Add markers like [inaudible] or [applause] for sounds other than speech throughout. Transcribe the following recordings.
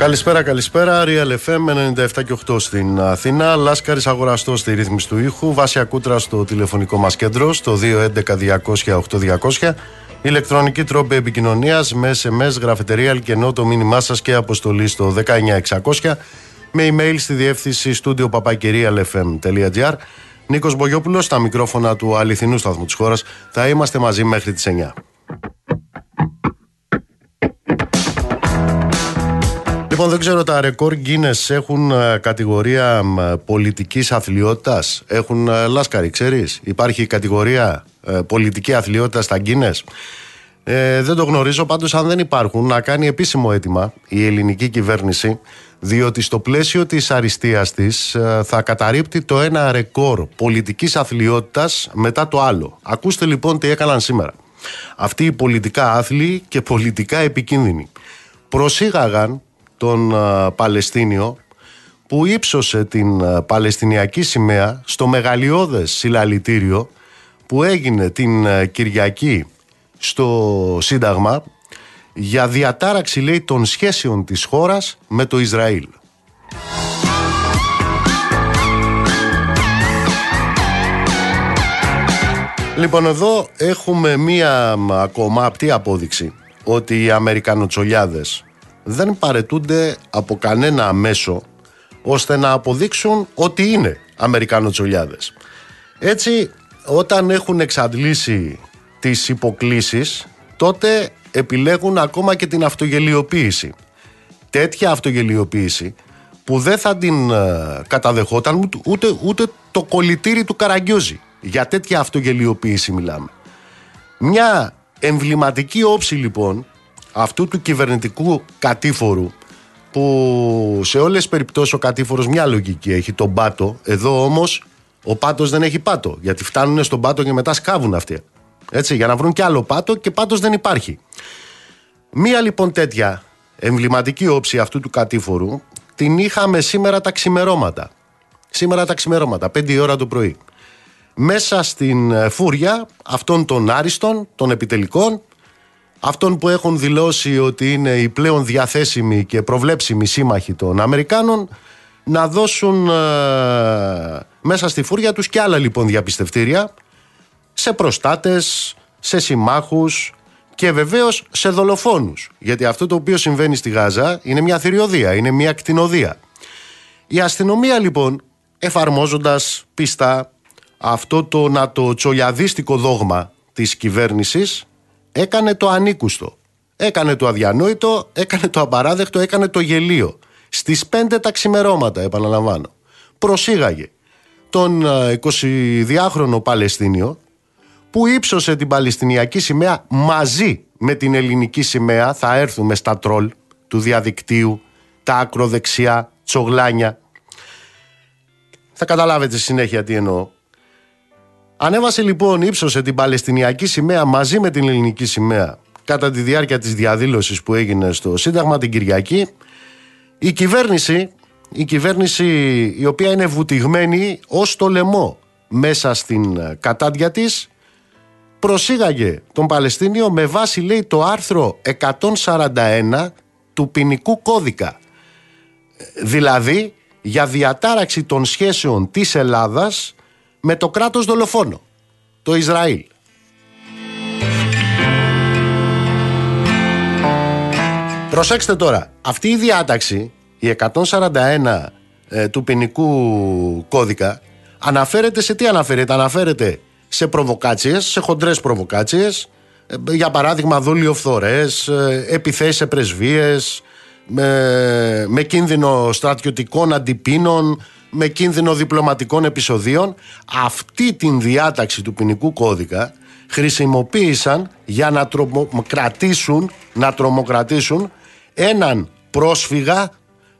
Καλησπέρα, καλησπέρα. Real FM 97 και 8 στην Αθήνα. Λάσκαρης αγοραστός στη ρύθμιση του ήχου. Βάσια Κούτρα στο τηλεφωνικό μας κέντρο στο 211-200-8200. Ηλεκτρονική τρόπη επικοινωνίας με SMS, γραφετερία, αλκενό το μήνυμά σας και αποστολή στο 19600 με email στη διεύθυνση studio papakirialfm.gr. Νίκος Μπογιόπουλος στα μικρόφωνα του αληθινού σταθμού της χώρας. Θα είμαστε μαζί μέχρι τις 9. Λοιπόν, δεν ξέρω, τα ρεκόρ Guinness έχουν ε, κατηγορία πολιτικής αθλειότητας; Έχουν ε, λάσκαρη, ξέρεις; Υπάρχει κατηγορία ε, πολιτική αθλειότητας στα Guinness; Ε, δεν το γνωρίζω, πάντως αν δεν υπάρχουν, να κάνει επίσημο αίτημα η ελληνική κυβέρνηση, διότι στο πλαίσιο της αριστείας της θα καταρρύπτει το ένα ρεκόρ πολιτικής αθλειότητας μετά το άλλο. Ακούστε λοιπόν τι έκαναν σήμερα. Αυτοί οι πολιτικά άθλοι και πολιτικά επικίνδυνοι προσήγαγαν τον Παλαιστίνιο που ύψωσε την Παλαιστινιακή σημαία στο μεγαλειώδες συλλαλητήριο που έγινε την Κυριακή στο Σύνταγμα για διατάραξη λέει των σχέσεων της χώρας με το Ισραήλ. Λοιπόν εδώ έχουμε μία ακόμα απτή απόδειξη ότι οι Αμερικανοτσολιάδες δεν παρετούνται από κανένα μέσο ώστε να αποδείξουν ότι είναι Αμερικανοτσολιάδες. Έτσι, όταν έχουν εξαντλήσει τις υποκλήσεις, τότε επιλέγουν ακόμα και την αυτογελιοποίηση. Τέτοια αυτογελιοποίηση που δεν θα την ε, καταδεχόταν ούτε, ούτε το κολλητήρι του Καραγκιόζη. Για τέτοια αυτογελιοποίηση μιλάμε. Μια εμβληματική όψη λοιπόν αυτού του κυβερνητικού κατήφορου που σε όλες τις περιπτώσεις ο κατήφορος μια λογική έχει, τον πάτο. Εδώ όμως ο πάτος δεν έχει πάτο, γιατί φτάνουν στον πάτο και μετά σκάβουν αυτοί. Έτσι, για να βρουν κι άλλο πάτο και πάτος δεν υπάρχει. Μία λοιπόν τέτοια εμβληματική όψη αυτού του κατήφορου την είχαμε σήμερα τα ξημερώματα. Σήμερα τα ξημερώματα, 5 ώρα το πρωί. Μέσα στην ε, φούρια αυτών των άριστων, των επιτελικών, αυτών που έχουν δηλώσει ότι είναι οι πλέον διαθέσιμοι και προβλέψιμοι σύμμαχοι των Αμερικάνων να δώσουν ε, μέσα στη φούρια τους και άλλα λοιπόν διαπιστευτήρια σε προστάτες, σε συμμάχους και βεβαίως σε δολοφόνους. Γιατί αυτό το οποίο συμβαίνει στη Γάζα είναι μια θηριωδία, είναι μια κτηνοδία. Η αστυνομία λοιπόν εφαρμόζοντας πιστά αυτό το να το τσολιαδίστικο δόγμα της κυβέρνησης έκανε το ανήκουστο. Έκανε το αδιανόητο, έκανε το απαράδεκτο, έκανε το γελίο. Στις πέντε τα ξημερώματα, επαναλαμβάνω, προσήγαγε τον 22χρονο ε, Παλαιστίνιο που ύψωσε την Παλαιστινιακή σημαία μαζί με την ελληνική σημαία. Θα έρθουμε στα τρόλ του διαδικτύου, τα ακροδεξιά, τσογλάνια. Θα καταλάβετε συνέχεια τι εννοώ. Ανέβασε λοιπόν, ύψωσε την Παλαιστινιακή σημαία μαζί με την ελληνική σημαία κατά τη διάρκεια της διαδήλωσης που έγινε στο Σύνταγμα την Κυριακή. Η κυβέρνηση, η κυβέρνηση η οποία είναι βουτυγμένη ως το λαιμό μέσα στην κατάντια της, προσήγαγε τον Παλαιστίνιο με βάση λέει το άρθρο 141 του ποινικού κώδικα. Δηλαδή για διατάραξη των σχέσεων της Ελλάδας με το κράτος δολοφόνο, το Ισραήλ. Προσέξτε τώρα, αυτή η διάταξη, η 141 ε, του ποινικού κώδικα, αναφέρεται σε τι αναφέρεται, αναφέρεται σε προβοκάτσιες, σε χοντρές προβοκάτσιες, ε, για παράδειγμα δολιοφθορές, ε, επιθέσεις σε πρεσβείες, με, με κίνδυνο στρατιωτικών αντιπίνων, με κίνδυνο διπλωματικών επεισοδίων αυτή την διάταξη του ποινικού κώδικα χρησιμοποίησαν για να τρομοκρατήσουν, να τρομοκρατήσουν έναν πρόσφυγα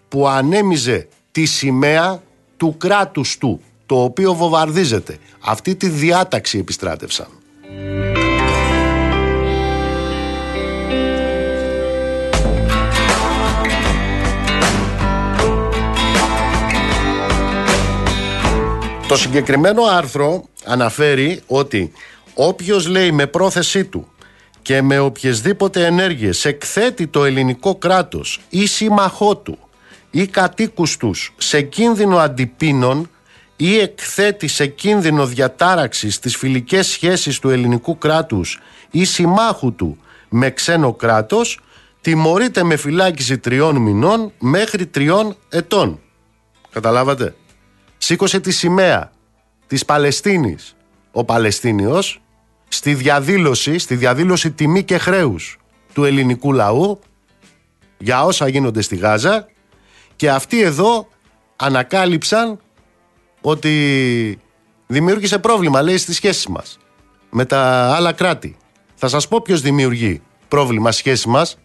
που ανέμιζε τη σημαία του κράτους του το οποίο βομβαρδίζεται. Αυτή τη διάταξη επιστράτευσαν. Το συγκεκριμένο άρθρο αναφέρει ότι όποιος λέει με πρόθεσή του και με οποιασδήποτε ενέργειες εκθέτει το ελληνικό κράτος ή σύμμαχό του ή κατοίκους τους σε κίνδυνο αντιπίνων ή εκθέτει σε κίνδυνο διατάραξης στις φιλικές σχέσεις του ελληνικού κράτους ή συμμάχου του με ξένο κράτος, τιμωρείται με φυλάκιση τριών μηνών μέχρι τριών ετών. Καταλάβατε; Σήκωσε τη σημαία της Παλαιστίνης ο Παλαιστίνιος στη διαδήλωση, στη διαδήλωση τιμή και χρέους του ελληνικού λαού για όσα γίνονται στη Γάζα και αυτοί εδώ ανακάλυψαν ότι δημιούργησε πρόβλημα, λέει, στις σχέσεις μας με τα άλλα κράτη. Θα σας πω ποιος δημιουργεί πρόβλημα σχέση μας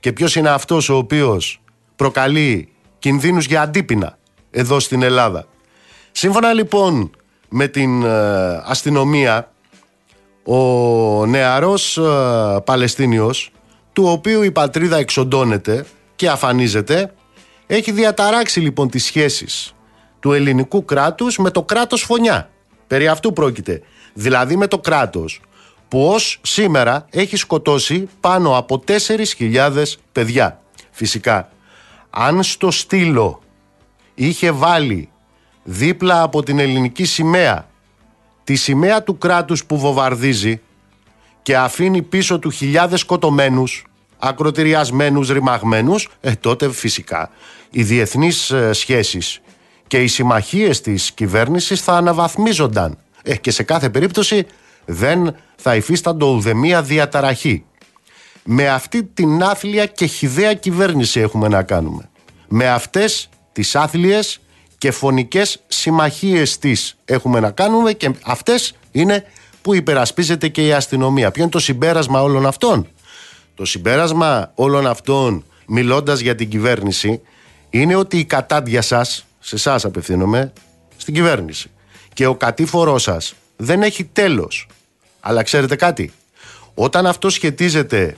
και ποιος είναι αυτός ο οποίος προκαλεί κινδύνους για αντίπεινα εδώ στην Ελλάδα. Σύμφωνα λοιπόν με την ε, αστυνομία, ο νεαρός ε, Παλαιστίνιος, του οποίου η πατρίδα εξοντώνεται και αφανίζεται, έχει διαταράξει λοιπόν τις σχέσεις του ελληνικού κράτους με το κράτος φωνιά. Περί αυτού πρόκειται. Δηλαδή με το κράτος που ως σήμερα έχει σκοτώσει πάνω από 4.000 παιδιά. Φυσικά, αν στο στήλο είχε βάλει δίπλα από την ελληνική σημαία τη σημαία του κράτους που βομβαρδίζει και αφήνει πίσω του χιλιάδες σκοτωμένους, ακροτηριασμένους, ρημαγμένους, ε, τότε φυσικά οι διεθνείς ε, σχέσεις και οι συμμαχίες της κυβέρνησης θα αναβαθμίζονταν ε, και σε κάθε περίπτωση δεν θα υφίσταντο ουδεμία διαταραχή. Με αυτή την άθλια και χιδαία κυβέρνηση έχουμε να κάνουμε. Με αυτές τις άθλιες και φωνικές συμμαχίες της έχουμε να κάνουμε και αυτές είναι που υπερασπίζεται και η αστυνομία. Ποιο είναι το συμπέρασμα όλων αυτών; Το συμπέρασμα όλων αυτών μιλώντας για την κυβέρνηση είναι ότι η κατάντια σας, σε εσάς απευθύνομαι, στην κυβέρνηση και ο κατήφορός σας δεν έχει τέλος. Αλλά ξέρετε κάτι, όταν αυτό σχετίζεται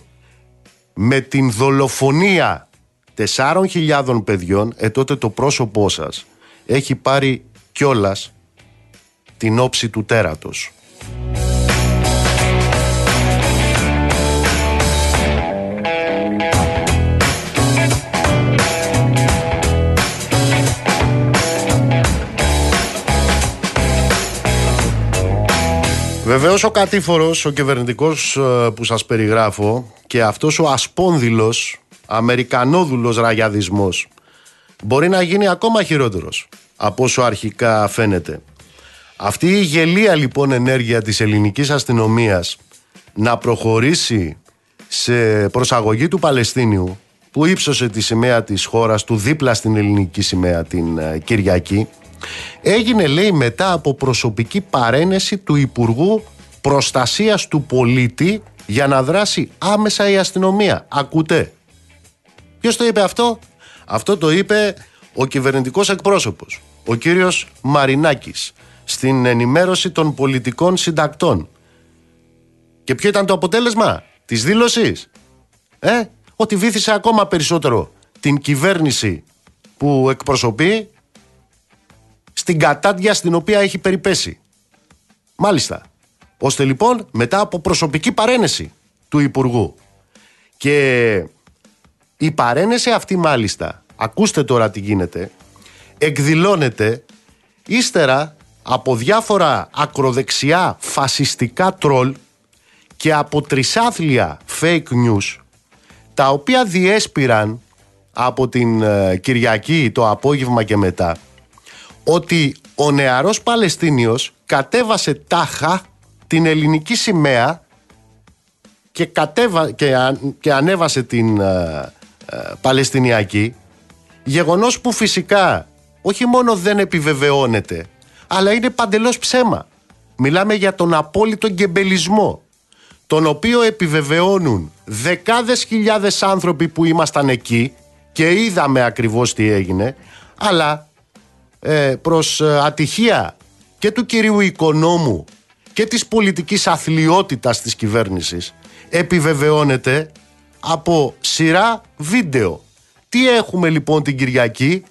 με την δολοφονία 4.000 παιδιών, ε τότε το πρόσωπό σας έχει πάρει κιόλας την όψη του τέρατος. Βεβαίως ο κατήφορος, ο κυβερνητικός ε, που σας περιγράφω και αυτός ο ασπόνδυλος, αμερικανόδουλος ραγιαδισμός μπορεί να γίνει ακόμα χειρότερος από όσο αρχικά φαίνεται. Αυτή η γελία λοιπόν ενέργεια της ελληνικής αστυνομίας να προχωρήσει σε προσαγωγή του Παλαιστίνιου που ύψωσε τη σημαία της χώρας του δίπλα στην ελληνική σημαία την ε, Κυριακή έγινε λέει μετά από προσωπική παρένεση του Υπουργού Προστασίας του Πολίτη για να δράσει άμεσα η αστυνομία. Ακούτε. Ποιος το είπε αυτό; Αυτό το είπε ο κυβερνητικός εκπρόσωπος, ο κύριος Μαρινάκης, στην ενημέρωση των πολιτικών συντακτών. Και ποιο ήταν το αποτέλεσμα της δήλωσης; Ε, ότι βήθησε ακόμα περισσότερο την κυβέρνηση που εκπροσωπεί στην κατάντια στην οποία έχει περιπέσει. Μάλιστα. Ώστε λοιπόν μετά από προσωπική παρένεση του Υπουργού και η παρένεση αυτή μάλιστα, ακούστε τώρα τι γίνεται, εκδηλώνεται ύστερα από διάφορα ακροδεξιά φασιστικά τρόλ και από τρισάθλια fake news τα οποία διέσπηραν από την ε, Κυριακή το απόγευμα και μετά ότι ο νεαρός Παλαιστίνιος κατέβασε τάχα την ελληνική σημαία και, κατέβα, και, και ανέβασε την ε, ε, Παλαιστινιακή γεγονός που φυσικά όχι μόνο δεν επιβεβαιώνεται αλλά είναι παντελώς ψέμα. Μιλάμε για τον απόλυτο γκεμπελισμό τον οποίο επιβεβαιώνουν δεκάδες χιλιάδες άνθρωποι που ήμασταν εκεί και είδαμε ακριβώς τι έγινε αλλά ε, προς ε, ατυχία και του κυρίου Οικονόμου και της πολιτικής αθλειότητας της κυβέρνησης επιβεβαιώνεται από σειρά βίντεο. Τι έχουμε λοιπόν την Κυριακή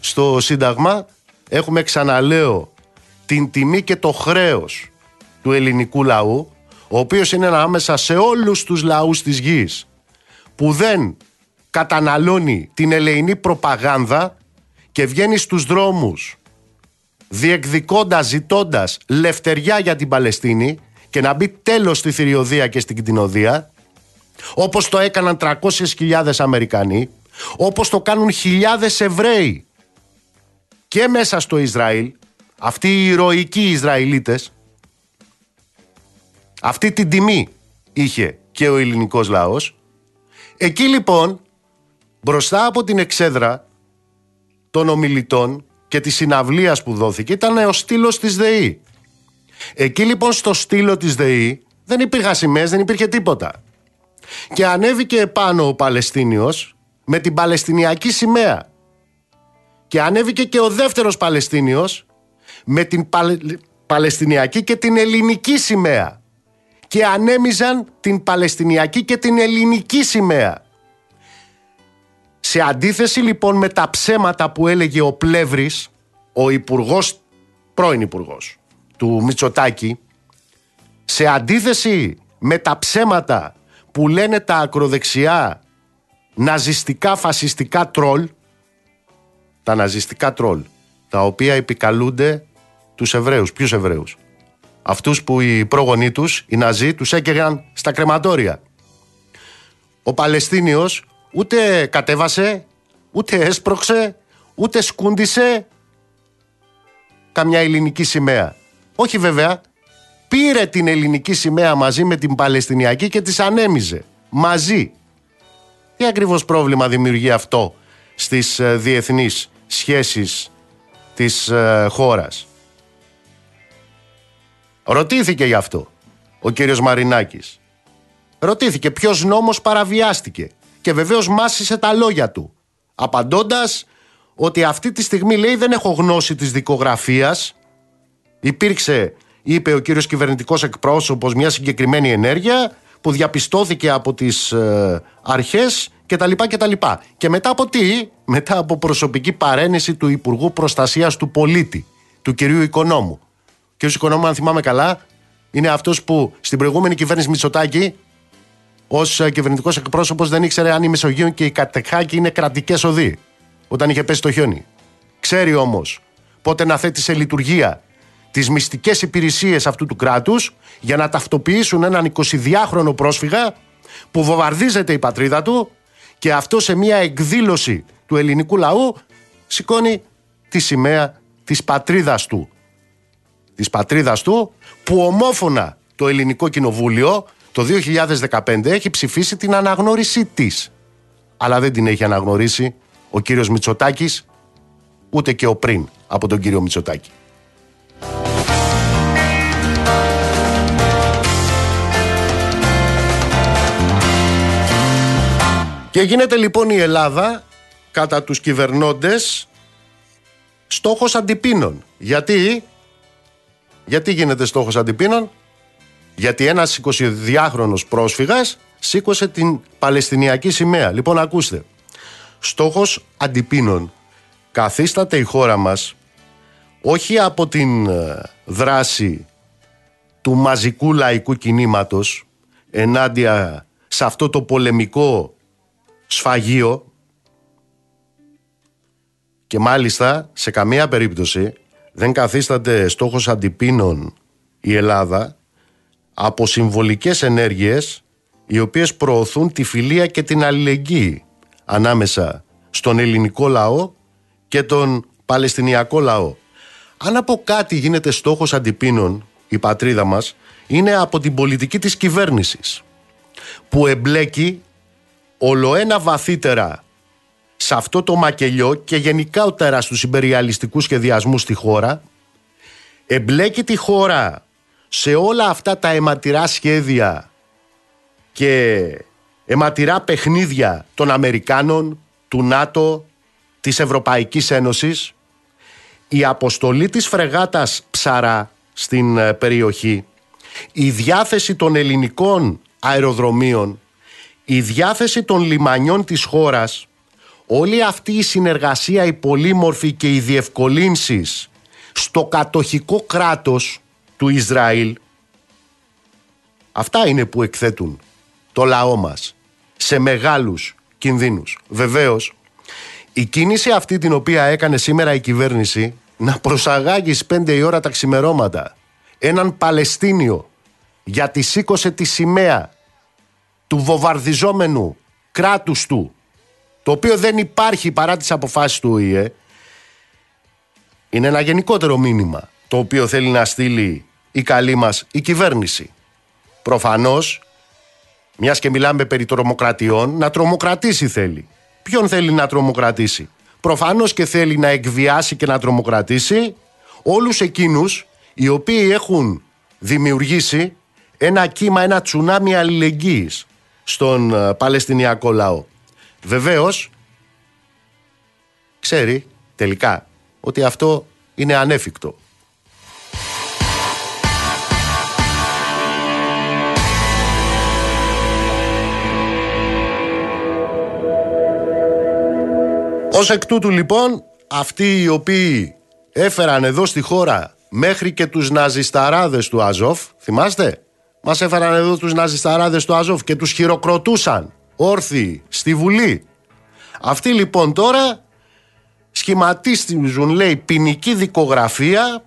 στο Σύνταγμα; Έχουμε ξαναλέω την τιμή και το χρέος του ελληνικού λαού ο οποίος είναι ανάμεσα σε όλους τους λαούς της γης που δεν καταναλώνει την ελεηνή προπαγάνδα και βγαίνει στους δρόμους διεκδικώντας, ζητώντας λευτεριά για την Παλαιστίνη και να μπει τέλος στη θηριωδία και στην κτηνοδία όπως το έκαναν 300.000 Αμερικανοί όπως το κάνουν χιλιάδες Εβραίοι και μέσα στο Ισραήλ αυτοί οι ηρωικοί Ισραηλίτες αυτή την τιμή είχε και ο ελληνικός λαός εκεί λοιπόν μπροστά από την εξέδρα των ομιλητών και της συναυλίας που δόθηκε ήταν ο στήλος της ΔΕΗ. Εκεί λοιπόν στο στήλο της ΔΕΗ δεν υπήρχαν σημαίες, δεν υπήρχε τίποτα. Και ανέβηκε επάνω ο Παλαιστίνιος με την Παλαιστινιακή σημαία. Και ανέβηκε και ο δεύτερος Παλαιστίνιος με την Παλαιστινιακή και την Ελληνική σημαία. Και ανέμιζαν την Παλαιστινιακή και την Ελληνική σημαία. Σε αντίθεση λοιπόν με τα ψέματα που έλεγε ο Πλεύρης, ο υπουργός, πρώην υπουργός του Μητσοτάκη, σε αντίθεση με τα ψέματα που λένε τα ακροδεξιά ναζιστικά φασιστικά τρόλ, τα ναζιστικά τρόλ, τα οποία επικαλούνται τους Εβραίους. Ποιους Εβραίους; Αυτούς που οι πρόγονοί τους, οι Ναζί, τους έκαιγαν στα κρεματόρια. Ο Παλαιστίνιος ούτε κατέβασε, ούτε έσπρωξε, ούτε σκούντισε καμιά ελληνική σημαία. Όχι βέβαια, πήρε την ελληνική σημαία μαζί με την Παλαιστινιακή και τις ανέμιζε. Μαζί. Τι ακριβώς πρόβλημα δημιουργεί αυτό στις ε, διεθνείς σχέσεις της ε, χώρας; Ρωτήθηκε γι' αυτό ο κύριος Μαρινάκης. Ρωτήθηκε ποιος νόμος παραβιάστηκε και βεβαίως μάσησε τα λόγια του. Απαντώντας ότι αυτή τη στιγμή λέει δεν έχω γνώση της δικογραφίας. Υπήρξε, είπε ο κύριος κυβερνητικός εκπρόσωπος, μια συγκεκριμένη ενέργεια που διαπιστώθηκε από τις ε, αρχές και τα λοιπά και τα λοιπά. Και μετά από τι, μετά από προσωπική παρένεση του Υπουργού Προστασίας του Πολίτη, του κυρίου Οικονόμου. Ο κύριος Οικονόμου, αν θυμάμαι καλά, είναι αυτός που στην προηγούμενη κυβέρνηση Μητσοτάκη ως ε, κυβερνητικός εκπρόσωπος δεν ήξερε αν η Μεσογείο και η Κατεχάκη είναι κρατικές οδοί όταν είχε πέσει το χιόνι. Ξέρει όμως πότε να θέτει σε λειτουργία τις μυστικές υπηρεσίες αυτού του κράτους για να ταυτοποιήσουν έναν 22χρονο πρόσφυγα που βομβαρδίζεται η πατρίδα του και αυτό σε μια εκδήλωση του ελληνικού λαού σηκώνει τη σημαία της πατρίδας του. Της πατρίδας του που ομόφωνα το ελληνικό κοινοβούλιο το 2015 έχει ψηφίσει την αναγνώρισή της. Αλλά δεν την έχει αναγνωρίσει ο κύριος Μητσοτάκης, ούτε και ο πριν από τον κύριο Μητσοτάκη. Και γίνεται λοιπόν η Ελλάδα κατά τους κυβερνώντες στόχος αντιπίνων. Γιατί, γιατί γίνεται στόχος αντιπίνων, γιατί ένας 22χρονο πρόσφυγας σήκωσε την Παλαιστινιακή σημαία. Λοιπόν, ακούστε. Στόχος αντιπίνων καθίσταται η χώρα μας όχι από την ε, δράση του μαζικού λαϊκού κινήματος ενάντια σε αυτό το πολεμικό σφαγείο και μάλιστα σε καμία περίπτωση δεν καθίσταται στόχος αντιπίνων η Ελλάδα από συμβολικές ενέργειες οι οποίες προωθούν τη φιλία και την αλληλεγγύη ανάμεσα στον ελληνικό λαό και τον παλαιστινιακό λαό. Αν από κάτι γίνεται στόχος αντιπίνων η πατρίδα μας είναι από την πολιτική της κυβέρνησης που εμπλέκει ολοένα βαθύτερα σε αυτό το μακελιό και γενικότερα στους υπεριαλιστικούς σχεδιασμούς στη χώρα εμπλέκει τη χώρα σε όλα αυτά τα αιματηρά σχέδια και αιματηρά παιχνίδια των Αμερικάνων, του ΝΑΤΟ, της Ευρωπαϊκής Ένωσης, η αποστολή της φρεγάτας Ψαρά στην ε, περιοχή, η διάθεση των ελληνικών αεροδρομίων, η διάθεση των λιμανιών της χώρας, όλη αυτή η συνεργασία, η πολύμορφη και οι διευκολύνσεις στο κατοχικό κράτος του Ισραήλ Αυτά είναι που εκθέτουν το λαό μας σε μεγάλους κινδύνους. Βεβαίως, η κίνηση αυτή την οποία έκανε σήμερα η κυβέρνηση να προσαγάγεις στις 5 η ώρα τα ξημερώματα έναν Παλαιστίνιο γιατί σήκωσε τη σημαία του βομβαρδιζόμενου κράτους του το οποίο δεν υπάρχει παρά τις αποφάσεις του ΟΗΕ είναι ένα γενικότερο μήνυμα το οποίο θέλει να στείλει η καλή μας η κυβέρνηση. Προφανώς, μιας και μιλάμε περί τρομοκρατιών, να τρομοκρατήσει θέλει. Ποιον θέλει να τρομοκρατήσει; Προφανώς και θέλει να εκβιάσει και να τρομοκρατήσει όλους εκείνους οι οποίοι έχουν δημιουργήσει ένα κύμα, ένα τσουνάμι αλληλεγγύης στον ε, Παλαιστινιακό λαό. Βεβαίως, ξέρει τελικά ότι αυτό είναι ανέφικτο. Ως εκ τούτου λοιπόν αυτοί οι οποίοι έφεραν εδώ στη χώρα μέχρι και τους ναζισταράδες του Αζόφ, θυμάστε, μας έφεραν εδώ τους ναζισταράδες του Αζόφ και τους χειροκροτούσαν όρθιοι στη Βουλή. Αυτοί λοιπόν τώρα σχηματίζουν λέει ποινική δικογραφία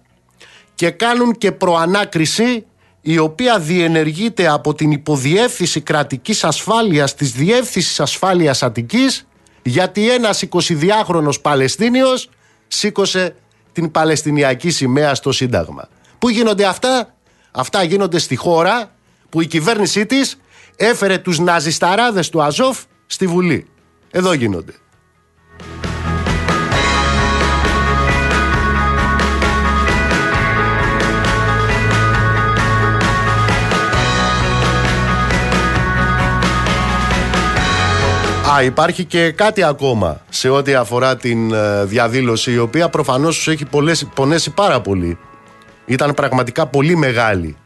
και κάνουν και προανάκριση η οποία διενεργείται από την υποδιεύθυνση κρατικής ασφάλειας της Διεύθυνσης Ασφάλειας Αττικής γιατί ένας 22χρονος Παλαιστίνιος σήκωσε την Παλαιστινιακή σημαία στο Σύνταγμα. Πού γίνονται αυτά; Αυτά γίνονται στη χώρα που η κυβέρνησή της έφερε τους ναζισταράδες του Αζόφ στη Βουλή. Εδώ γίνονται. Α, υπάρχει και κάτι ακόμα σε ό,τι αφορά την ε, διαδήλωση η οποία προφανώς τους έχει πονέσει πάρα πολύ. Ήταν πραγματικά πολύ μεγάλη.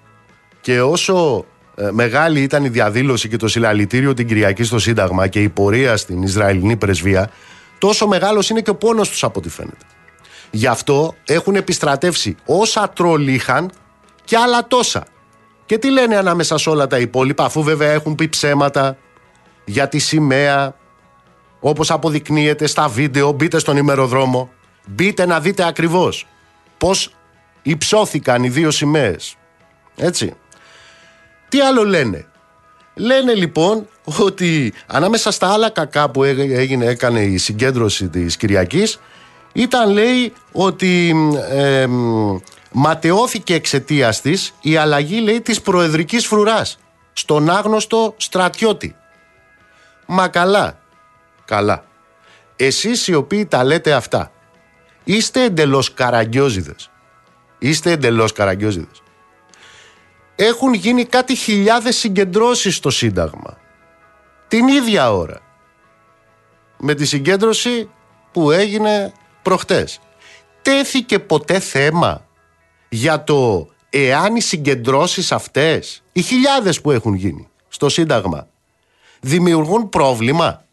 Και όσο ε, μεγάλη ήταν η διαδήλωση και το συλλαλητήριο την Κυριακή στο Σύνταγμα και η πορεία στην Ισραηλινή πρεσβεία, τόσο μεγάλος είναι και ο πόνος τους από ό,τι φαίνεται. Γι' αυτό έχουν επιστρατεύσει όσα τρόλ είχαν και άλλα τόσα. Και τι λένε ανάμεσα σε όλα τα υπόλοιπα, αφού βέβαια έχουν πει ψέματα για τη σημαία, όπως αποδεικνύεται στα βίντεο, μπείτε στον ημεροδρόμο, μπείτε να δείτε ακριβώς πώς υψώθηκαν οι δύο σημαίες. Έτσι. Τι άλλο λένε; Λένε λοιπόν ότι ανάμεσα στα άλλα κακά που έγινε, έκανε η συγκέντρωση της Κυριακής ήταν λέει ότι ε, ματαιώθηκε εξαιτίας της η αλλαγή λέει της προεδρικής φρουράς στον άγνωστο στρατιώτη. Μα καλά, καλά. Εσείς οι οποίοι τα λέτε αυτά είστε εντελώς καραγκιόζιδες. Είστε εντελώς καραγκιόζιδες έχουν γίνει κάτι χιλιάδες συγκεντρώσεις στο Σύνταγμα. Την ίδια ώρα. Με τη συγκέντρωση που έγινε προχτές. Τέθηκε ποτέ θέμα για το εάν οι συγκεντρώσεις αυτές, οι χιλιάδες που έχουν γίνει στο Σύνταγμα, δημιουργούν πρόβλημα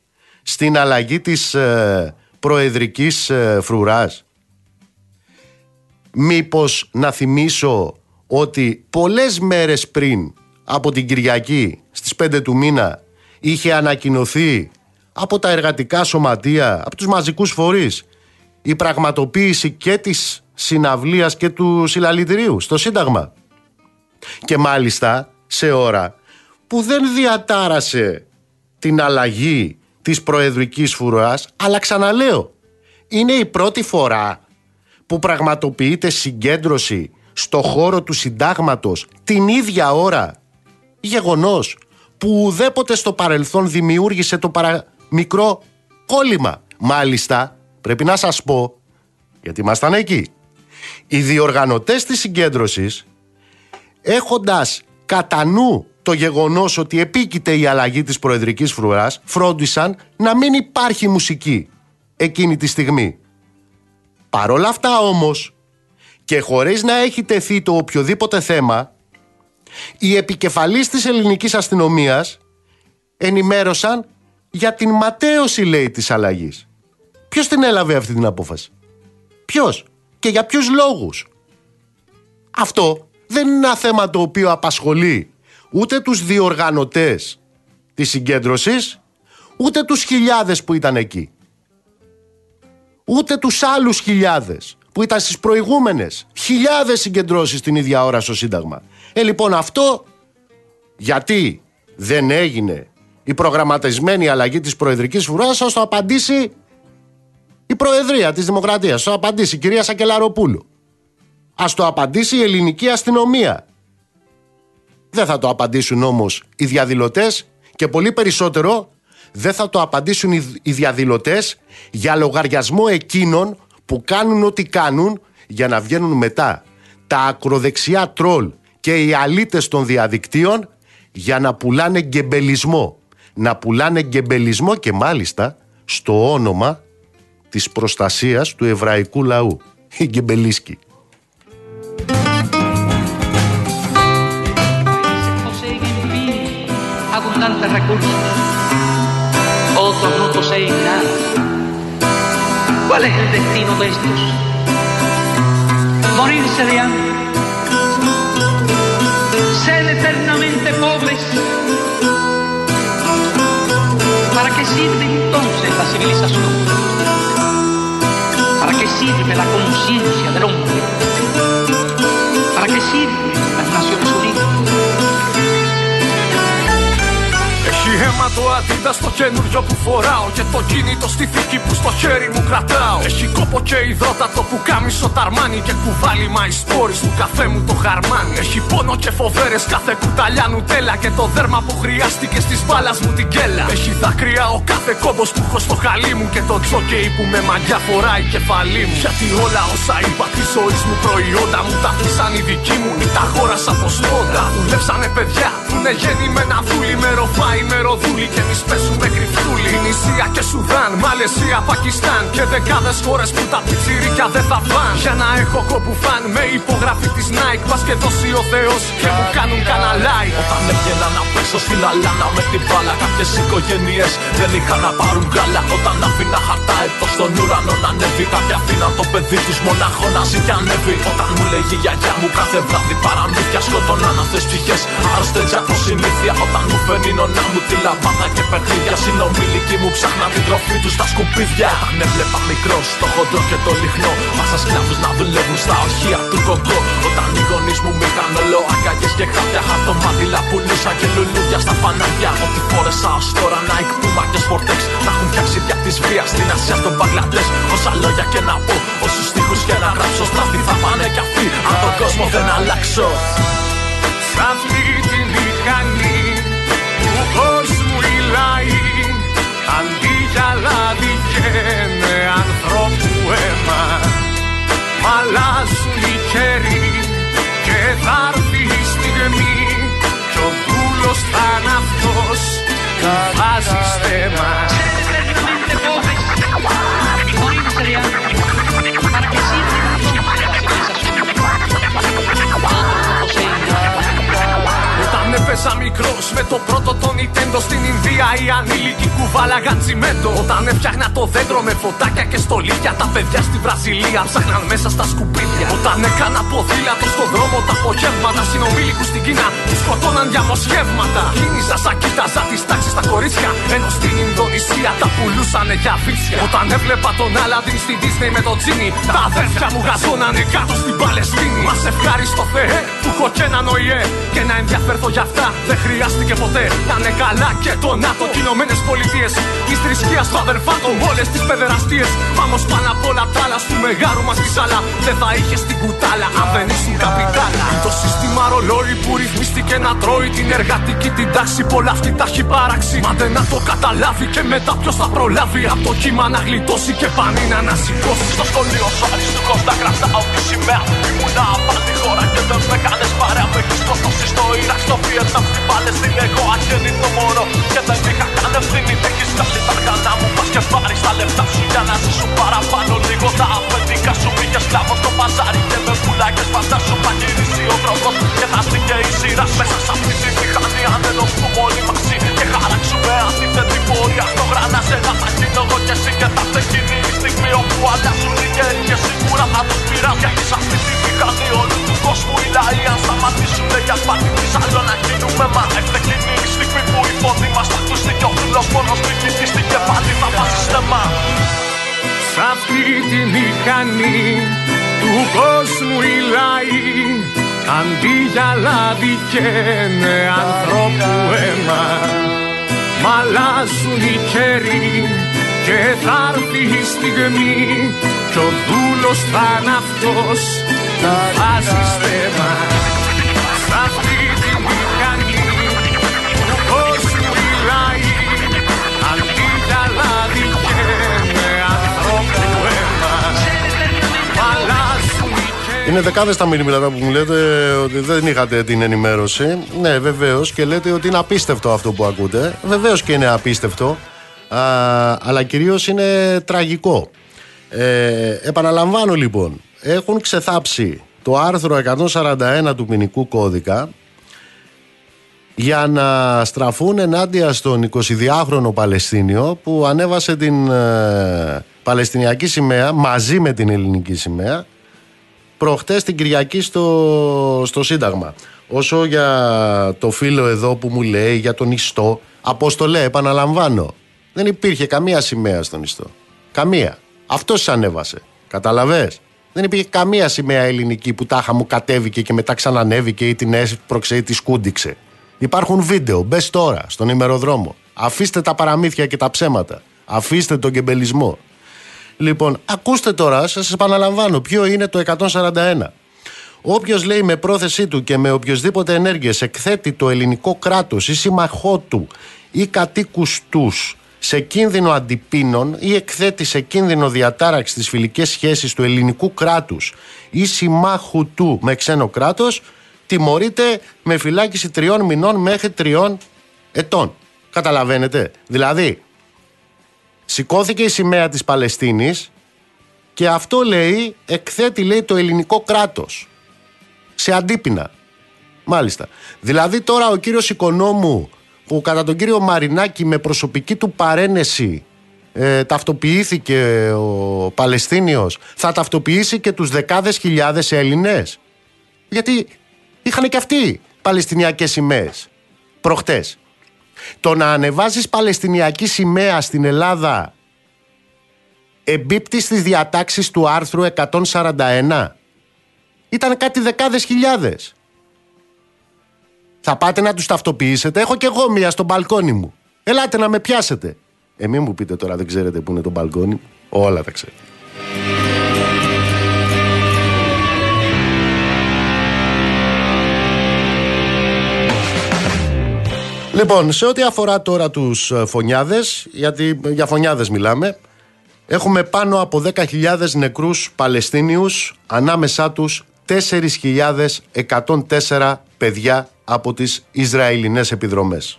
στην αλλαγή της ε, προεδρικής ε, φρουράς. Μήπως να θυμίσω ότι πολλές μέρες πριν από την Κυριακή στις 5 του μήνα είχε ανακοινωθεί από τα εργατικά σωματεία, από τους μαζικούς φορείς η πραγματοποίηση και της συναυλίας και του συλλαλητηρίου στο Σύνταγμα. Και μάλιστα σε ώρα που δεν διατάρασε την αλλαγή της προεδρικής φουράς, αλλά ξαναλέω, είναι η πρώτη φορά που πραγματοποιείται συγκέντρωση στο χώρο του συντάγματος την ίδια ώρα γεγονός που ουδέποτε στο παρελθόν δημιούργησε το μικρό κόλλημα. Μάλιστα, πρέπει να σας πω, γιατί ήμασταν εκεί, οι διοργανωτές της συγκέντρωσης, έχοντας κατά νου το γεγονός ότι επίκειται η αλλαγή της προεδρικής φρουράς, φρόντισαν να μην υπάρχει μουσική εκείνη τη στιγμή. Παρόλα αυτά όμως, και χωρίς να έχει τεθεί το οποιοδήποτε θέμα, οι επικεφαλής της ελληνικής αστυνομίας ενημέρωσαν για την ματέωση, λέει, της αλλαγής. Ποιος την έλαβε αυτή την απόφαση; Ποιος και για ποιους λόγους; Αυτό δεν είναι ένα θέμα το οποίο απασχολεί ούτε τους διοργανωτές της συγκέντρωσης, ούτε τους χιλιάδες που ήταν εκεί. Ούτε τους άλλους χιλιάδες που ήταν στις προηγούμενες χιλιάδες συγκεντρώσεις την ίδια ώρα στο Σύνταγμα. Ε, λοιπόν, αυτό γιατί δεν έγινε η προγραμματισμένη αλλαγή της Προεδρικής Φουράς, θα το απαντήσει η Προεδρία της Δημοκρατίας, θα το απαντήσει η κυρία Σακελαροπούλου. Ας το απαντήσει η ελληνική αστυνομία. Δεν θα το απαντήσουν όμως οι διαδηλωτές και πολύ περισσότερο δεν θα το απαντήσουν οι διαδηλωτές για λογαριασμό εκείνων που κάνουν ό,τι κάνουν για να βγαίνουν μετά τα ακροδεξιά τρόλ και οι αλήτες των διαδικτύων για να πουλάνε γκεμπελισμό. Να πουλάνε γκεμπελισμό και μάλιστα στο όνομα της προστασίας του εβραϊκού λαού. Η γκεμπελίσκη. Recursos, otros no poseen nada. ¿Cuál es el destino de estos? Morirse de hambre, ser eternamente pobres. ¿Para qué sirve entonces la civilización? ¿Para qué sirve la conciencia del hombre? ¿Para qué sirve las Naciones Unidas? Αίμα το αντίδα στο καινούριο που φοράω Και το κινητό στη θήκη που στο χέρι μου κρατάω. Έχει κόπο και υδρότατο που κάμισο ταρμάνι Και κουβάλι μα σπόρι του καφέ μου το χαρμάνι. Έχει πόνο και φοβέρες κάθε κουταλιά νουτέλα Και το δέρμα που χρειάστηκε στις μπάλας μου την κέλα. Έχει δάκρυα ο κάθε κόμπος που έχω στο χαλί μου Και το τζόκεϊ που με μαγιά φοράει κεφαλή μου. Γιατί όλα όσα είπα της ζωής μου προϊόντα μου Τα πείσαν οι δικοί μου ή τα χώρασα από σπόντα Δουλέψανε παιδιά που είναι γεννημένα δούλοι με ροφάι με ροδούλη και εμείς παίζουμε κρυφτούλη. Νησία και Σουδάν, Μαλαισία, Πακιστάν και δεκάδες χώρες που τα πιτσιρίκια δεν θα φαν. Για να έχω κόπου φαν με υπογραφή της Nike. Πας και δώσει ο Θεός και μου κάνουν κανένα Όταν έβγαινα να πέσω στην αλάνα με την μπάλα, κάποιες οικογένειες δεν είχαν να πάρουν γάλα. Όταν άφηνα χαρταετό στον ουρανό να ανέβει, κάποια αφήναν το παιδί τους μονάχο να ζητιανεύει. Όταν μου 'λεγε η γιαγιά μου κάθε βράδυ παραμύθια σκοτώναν αθώες ψυχές. Άρρωστες από συνήθεια όταν μου 'φερνε η νονά μου τη λαμπάδα και παιχνίδια. Συνομήλικοι μου ψάχναν την τροφή του στα σκουπίδια. Όταν έβλεπα μικρός το Χοντρό και το Λιγνό. Μάζευαν σκλάβους να δουλεύουν στα ορυχεία του Κογκό. Όταν οι γονείς μου είχαν όλο αγκαγιέ και χάπια. Χαρτομάντιλα πουλούσαν και λουλούδια στα φανάρια. Ό,τι φόρεσα ως τώρα Nike, Puma και Sportex. Τα έχουν φτιάξει δια της βίας στην Ασία στο Μπαγκλαντές. Όσα λόγια και να πω, όσους τείχου και να γράψω. Στραφή θα πάνε κι αυτοί. Αν τον κόσμο δεν αλλάξω. Σ' κόσμου οι λαοί αντί για λάδι καίνε ανθρώπου αίμα μ' αλλάζουν οι καιροί και θα έρθει η στιγμή κι ο δούλος θα είναι αυτός που βάζει στέμα. Para que Έπαιζα μικρός με το πρώτο το Nintendo στην Ινδία. Οι ανήλικοι κουβάλαγαν τσιμέντο. Όταν έφτιαχνα το δέντρο με φωτάκια και στολίδια. Τα παιδιά στη Βραζιλία ψάχναν μέσα στα σκουπίδια. Όταν έκανα ποδήλατο στον δρόμο τα απογεύματα. Συνομήλικους στην Κίνα που σκοτώναν διαμοσχεύματα. Κίνησα σαν κοίταζα τις τάξεις στα κορίτσια. Ενώ στην Ινδονησία τα πουλούσαν για βίτσια. Όταν έβλεπα τον Άλαντιν στην Disney με το Τζίνι. Τα αδέρφια μου γαζώνανε κάτω στην Παλαιστίνη. Μας ευχάριστο Θεέ που έχω και έναν ΟΗΕ και να ενδιαφέρθω για αυτά δεν χρειάστηκε ποτέ να είναι καλά και το ΝΑΤΟ. Οι Ηνωμένες Πολιτείες της θρησκείας του αδερφάτων, όλες τις παιδεραστίες. Πάμε πάνω απ' όλα τα άλλα, του μεγάλου μας τη σάλα. Δεν θα είχες την κουτάλα αν δεν ήσουν καπιτάλα. Το σύστημα ρολόι που ρυθμίστηκε να τρώει την εργατική την τάξη. Πολλά αυτή τα έχει παράξει. Μα δεν να το καταλάβει και μετά ποιος θα προλάβει από το κύμα να γλιτώσει και πανί να ανασηκώσει. Στο σχολείο σου του κοντά κρατάω τη σημαία. Ήμουνα απάντη χώρα και δεν με κάνεις παρέα. Με έχει σκοτώσει στο Ιράκ, στο Βιετνάμ, στην Παλαιστίνη. Εγώ αγέννητο μωρό και δεν είχα καν ευθύνη. Έχεις βγάλει τα αργανά μου, πας και πάρεις τα λεφτά σου για να ζήσουν παραπάνω. Λίγο τα αφεντικά σου πήγε σκλάβος στο παζάρι και με πουλάκες φαντάσου θα γυρίσει ο δρόμος και θα έρθει και η σειρά μέσα σε αυτή τη μηχανή. Αν ενωθούμε όλοι μαζί χάλαξουμε αντίθετη πορεία στο γρανά σε ένα σακίνο εγώ και εσύ και θα φτεκίνει η στιγμή όπου αλλάζουν οι γέροι και σίγουρα θα τους πειράζει. Γιατί σε αυτή τη μηχανή όλου τους κόσμου οι λαοί αν σταματήσουν για σπάτη της άλλο να γίνουμε μα. Ευτεκίνει η στιγμή που η φωνή μας θα ακουστεί και ο φίλος μόνος μην κοιμηστεί πάλι θα πάθει στεμά Σ' αυτή τη μηχανή του κόσμου οι λαοί Αντί για λάδι καίνε ανθρώπου αίμα Μ' αλλάζουν οι καιροί και θα έρθει η στιγμή κι ο δούλος θα είναι αυτός που βάζει στέμα Σ' αυτή Είναι δεκάδες τα μηνύματα που μου λέτε ότι δεν είχατε την ενημέρωση. Ναι, βεβαίως και λέτε ότι είναι απίστευτο αυτό που ακούτε. Βεβαίως και είναι απίστευτο. Α, αλλά κυρίως είναι τραγικό. Ε, επαναλαμβάνω λοιπόν, έχουν ξεθάψει το άρθρο 141 του ποινικού κώδικα για να στραφούν ενάντια στον 22χρονο Παλαιστίνιο που ανέβασε την ε, Παλαιστινιακή σημαία μαζί με την ελληνική σημαία προχτές την Κυριακή στο, στο Σύνταγμα. Όσο για το φίλο εδώ που μου λέει για τον ιστό, αποστολέ, επαναλαμβάνω. Δεν υπήρχε καμία σημαία στον ιστό. Καμία. Αυτός ανέβασε. Καταλαβέ. Δεν υπήρχε καμία σημαία ελληνική που τάχα μου κατέβηκε και μετά ξανανέβηκε ή την έσπρωξε ή τη σκούντιξε. Υπάρχουν βίντεο. Μπες τώρα στον ημεροδρόμο. Αφήστε τα παραμύθια και τα ψέματα. Αφήστε τον κεμπελισμό. Λοιπόν, ακούστε τώρα, σας επαναλαμβάνω, ποιο είναι το 141. Όποιος λέει με πρόθεσή του και με οποιοδήποτε ενέργειες εκθέτει το ελληνικό κράτος ή σύμμαχό του ή κατοίκους τους σε κίνδυνο αντιπίνων ή εκθέτει σε κίνδυνο διατάραξη τις φιλικές σχέσεις του ελληνικού κράτους ή συμμάχου του με ξένο κράτος, τιμωρείται με φυλάκιση τριών μηνών μέχρι τριών ετών. Καταλαβαίνετε; Δηλαδή, σηκώθηκε η σημαία της Παλαιστίνης και αυτό λέει, εκθέτει λέει το ελληνικό κράτος σε αντίπεινα. Μάλιστα. Δηλαδή τώρα ο κύριος Οικονόμου που κατά τον κύριο Μαρινάκη με προσωπική του παρένεση ε, ταυτοποιήθηκε ο Παλαιστίνιος θα ταυτοποιήσει και τους δεκάδες χιλιάδες Έλληνες γιατί είχαν και αυτοί Παλαιστινιακές σημαίες προχτές το να ανεβάζεις Παλαιστινιακή σημαία στην Ελλάδα εμπίπτει στις διατάξεις του άρθρου 141 ήταν κάτι δεκάδες χιλιάδες θα πάτε να τους ταυτοποιήσετε. Έχω και εγώ μία στο μπαλκόνι μου. Ελάτε να με πιάσετε. Ε, μην μου πείτε τώρα, δεν ξέρετε πού είναι το μπαλκόνι. Όλα τα ξέρετε. Λοιπόν, σε ό,τι αφορά τώρα τους ε, φωνιάδες, γιατί για φωνιάδες μιλάμε, έχουμε πάνω από 10.000 νεκρούς Παλαιστίνιους, ανάμεσά τους 4.104 παιδιά από τις Ισραηλινές επιδρομές.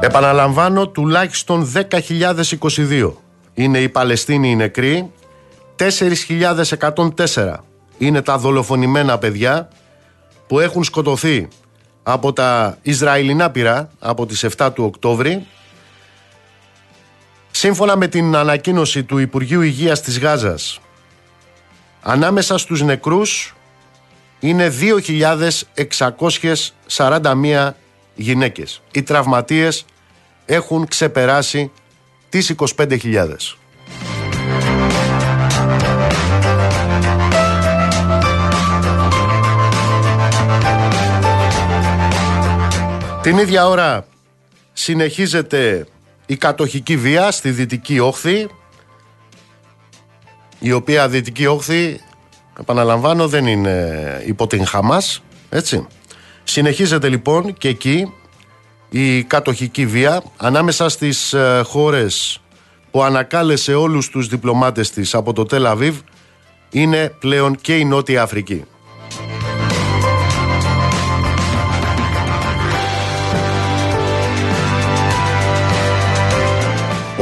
Επαναλαμβάνω, τουλάχιστον 10.022 είναι οι Παλαιστίνοι οι νεκροί, 4.104 είναι τα δολοφονημένα παιδιά που έχουν σκοτωθεί από τα Ισραηλινά πυρά από τις 7 του Οκτώβρη Σύμφωνα με την ανακοίνωση του Υπουργείου Υγείας της Γάζας, ανάμεσα στους νεκρούς είναι 2.641 γυναίκες. Οι τραυματίες έχουν ξεπεράσει τις 25.000. Την ίδια ώρα συνεχίζεται η κατοχική βία στη Δυτική Όχθη η οποία Δυτική Όχθη επαναλαμβάνω δεν είναι υπό την Χαμάς έτσι συνεχίζεται λοιπόν και εκεί η κατοχική βία ανάμεσα στις ε, χώρες που ανακάλεσε όλους τους διπλωμάτες της από το Τελαβίβ είναι πλέον και η Νότια Αφρική.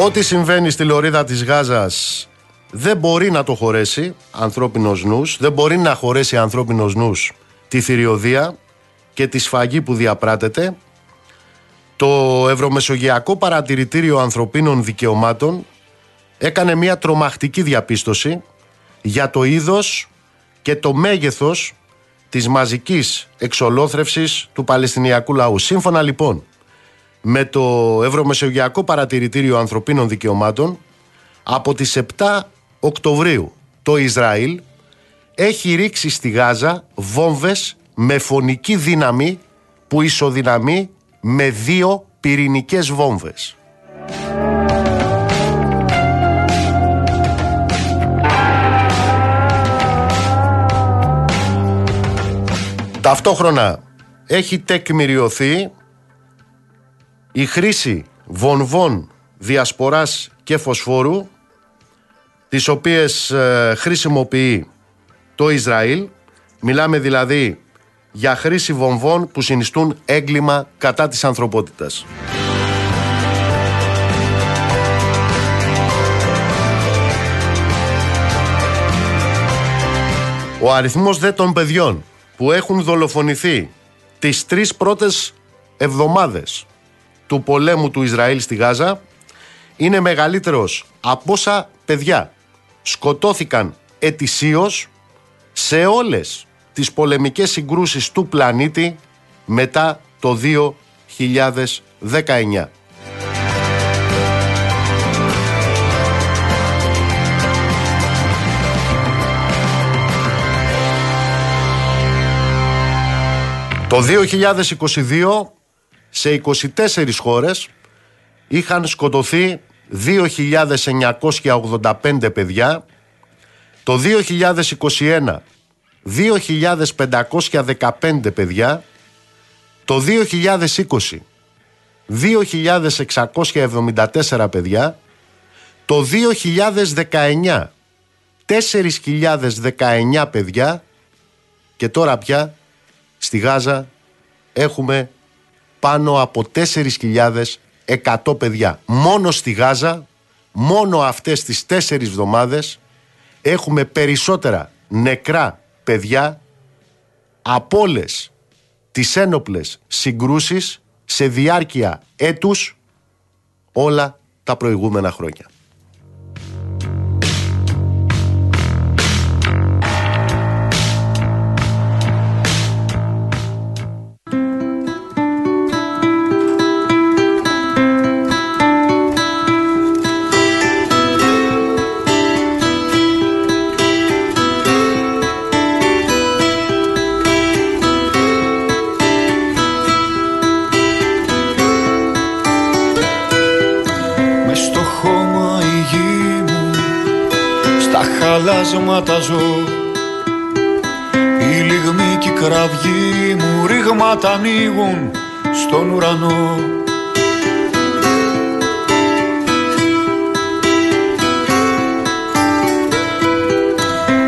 Ό,τι συμβαίνει στη λωρίδα της Γάζας δεν μπορεί να το χωρέσει ανθρώπινος νους, δεν μπορεί να χωρέσει ανθρώπινος νους τη θηριωδία και τη σφαγή που διαπράτεται. Το Ευρωμεσογειακό Παρατηρητήριο Ανθρωπίνων Δικαιωμάτων έκανε μια τρομακτική διαπίστωση για το είδος και το μέγεθος της μαζικής εξολόθρευσης του Παλαιστινιακού λαού. Σύμφωνα λοιπόν με το Ευρωμεσογειακό Παρατηρητήριο Ανθρωπίνων Δικαιωμάτων, Από τις 7 Οκτωβρίου το Ισραήλ έχει ρίξει στη Γάζα βόμβες με φωνική δύναμη που ισοδυναμεί με δύο πυρηνικές βόμβες. Ταυτόχρονα έχει τεκμηριωθεί η χρήση βομβών διασποράς και φωσφόρου τις οποίες ε, χρησιμοποιεί το Ισραήλ. Μιλάμε δηλαδή για χρήση βομβών που συνιστούν έγκλημα κατά της ανθρωπότητας. Ο αριθμός δε των παιδιών που έχουν δολοφονηθεί τις τρεις πρώτες εβδομάδες του πολέμου του Ισραήλ στη Γάζα είναι μεγαλύτερος από όσα παιδιά σκοτώθηκαν ετησίως σε όλες τις πολεμικές συγκρούσεις του πλανήτη μετά το 2019. Το 2022 σε 24 χώρες είχαν σκοτωθεί 2.985 παιδιά. Το 2021 2.515 παιδιά. Το 2020 2.674 παιδιά. Το 2019 4.019 παιδιά και τώρα πια στη Γάζα έχουμε πάνω από 4.100 παιδιά. Μόνο στη Γάζα, μόνο αυτές τις τέσσερις εβδομάδες έχουμε περισσότερα νεκρά παιδιά από όλες τις ένοπλες συγκρούσεις σε διάρκεια έτους όλα τα προηγούμενα χρόνια. Χαλάσματα ζω. Η λιγμή και η κραυγή μου ρήγματα ανοίγουν στον ουρανό.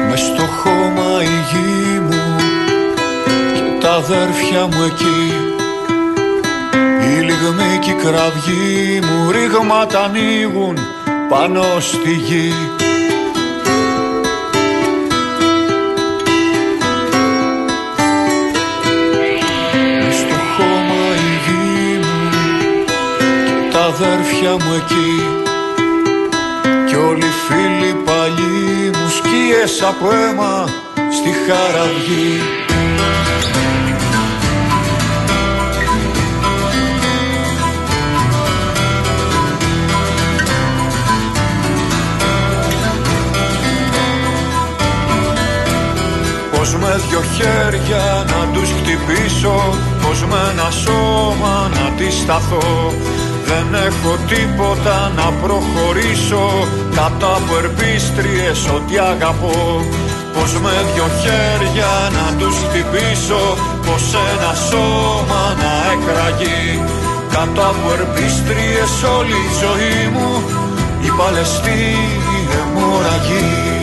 Μες στο χώμα η γη μου και τα αδέρφια μου εκεί. Η λιγμή και η κραυγή μου ρήγματα ανοίγουν πάνω στη γη αδέρφια μου εκεί. Κι όλοι οι φίλοι παλιοί μου σκίες από αίμα στη χαραυγή Πώς με δυο χέρια να τους χτυπήσω Πώς με ένα σώμα να τη σταθώ δεν έχω τίποτα να προχωρήσω. Κάτω από ερπίστριες ό,τι αγαπώ. Πως με δυο χέρια να τους χτυπήσω. Πως ένα σώμα να εκραγεί. Κάτω από ερπίστριες όλη η ζωή μου. Η Παλαιστίνη αιμορραγεί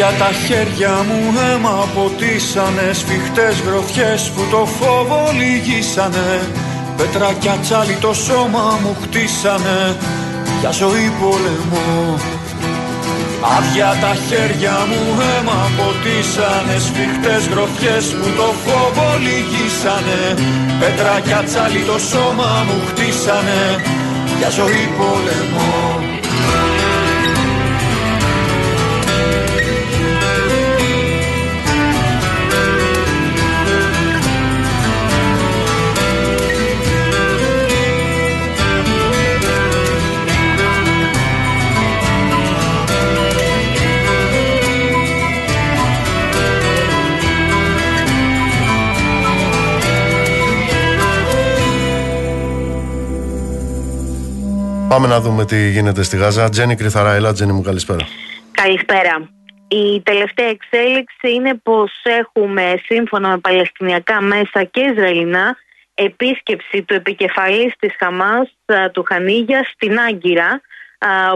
Άδεια τα χέρια μου αίμα ποτίσανε Σφιχτές γροθιές που το φόβο λυγίσανε. Πέτρα τσάλι το σώμα μου χτίσανε Για ζωή πολεμό. Άδεια τα χέρια μου αίμα ποτίσανε Σφιχτές γροθιές που το φόβο λυγίσανε. Πέτρα τσάλι το σώμα μου χτίσανε Για ζωή πολεμό Πάμε να δούμε τι γίνεται στη Γάζα. Τζένι Κρυθαρά, έλα, Τζένι μου, καλησπέρα. Καλησπέρα. Η τελευταία εξέλιξη είναι πως έχουμε σύμφωνα με παλαιστινιακά μέσα και Ισραηλινά επίσκεψη του επικεφαλής της Χαμάς του Χανίγια στην Άγκυρα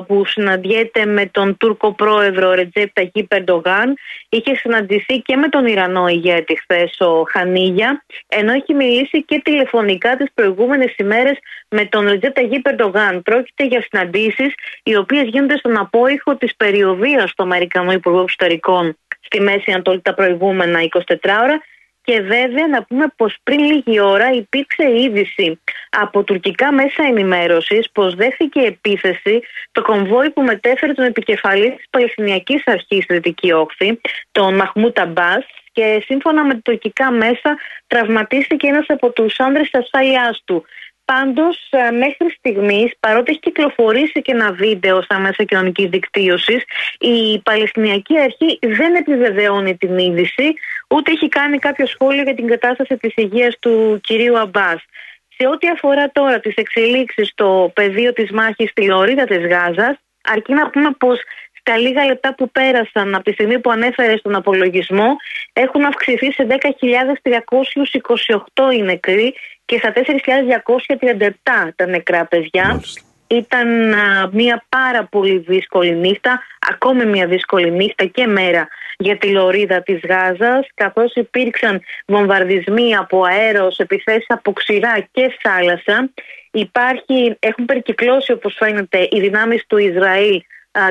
που συναντιέται με τον Τούρκο πρόεδρο Ρετζέπ Ταχί Περντογάν. Είχε συναντηθεί και με τον Ιρανό ηγέτη χθες ο Χανίγια, ενώ έχει μιλήσει και τηλεφωνικά τις προηγούμενες ημέρες με τον Ρετζέπ Ταχί Περντογάν. Πρόκειται για συναντήσεις οι οποίες γίνονται στον απόϊχο της περιοδίας του Αμερικανού Υπουργού Εξωτερικών στη Μέση Ανατολή τα προηγούμενα 24 ώρα και βέβαια να πούμε πως πριν λίγη ώρα υπήρξε είδηση από τουρκικά μέσα ενημέρωσης πως δέχθηκε επίθεση το κομβόι που μετέφερε τον επικεφαλής της Παλαιστινιακής Αρχής στη Δυτική Όχθη, τον Μαχμούτα Μπάς και σύμφωνα με τα τουρκικά μέσα τραυματίστηκε ένας από τους άνδρες της ασφάλειάς του. Πάντως, ε, μέχρι στιγμής, παρότι έχει κυκλοφορήσει και ένα βίντεο στα μέσα κοινωνικής δικτύωσης, η Παλαιστινιακή Αρχή δεν επιβεβαιώνει την είδηση, ούτε έχει κάνει κάποιο σχόλιο για την κατάσταση της υγείας του κυρίου Αμπάς. Σε ό,τι αφορά τώρα τις εξελίξεις στο πεδίο της μάχης στη Λωρίδα της Γάζας, αρκεί να πούμε πως τα λίγα λεπτά που πέρασαν από τη στιγμή που ανέφερες στον απολογισμό έχουν αυξηθεί σε 10.328 οι νεκροί και στα 4.237 τα νεκρά παιδιά. Ήταν μια πάρα πολύ δύσκολη νύχτα, ακόμη μια δύσκολη νύχτα και μέρα για τη λωρίδα της Γάζας καθώς υπήρξαν βομβαρδισμοί από αέρος, επιθέσεις από ξηρά και θάλασσα. Υπάρχει, έχουν περικυκλώσει όπως φαίνεται οι δυνάμεις του Ισραήλ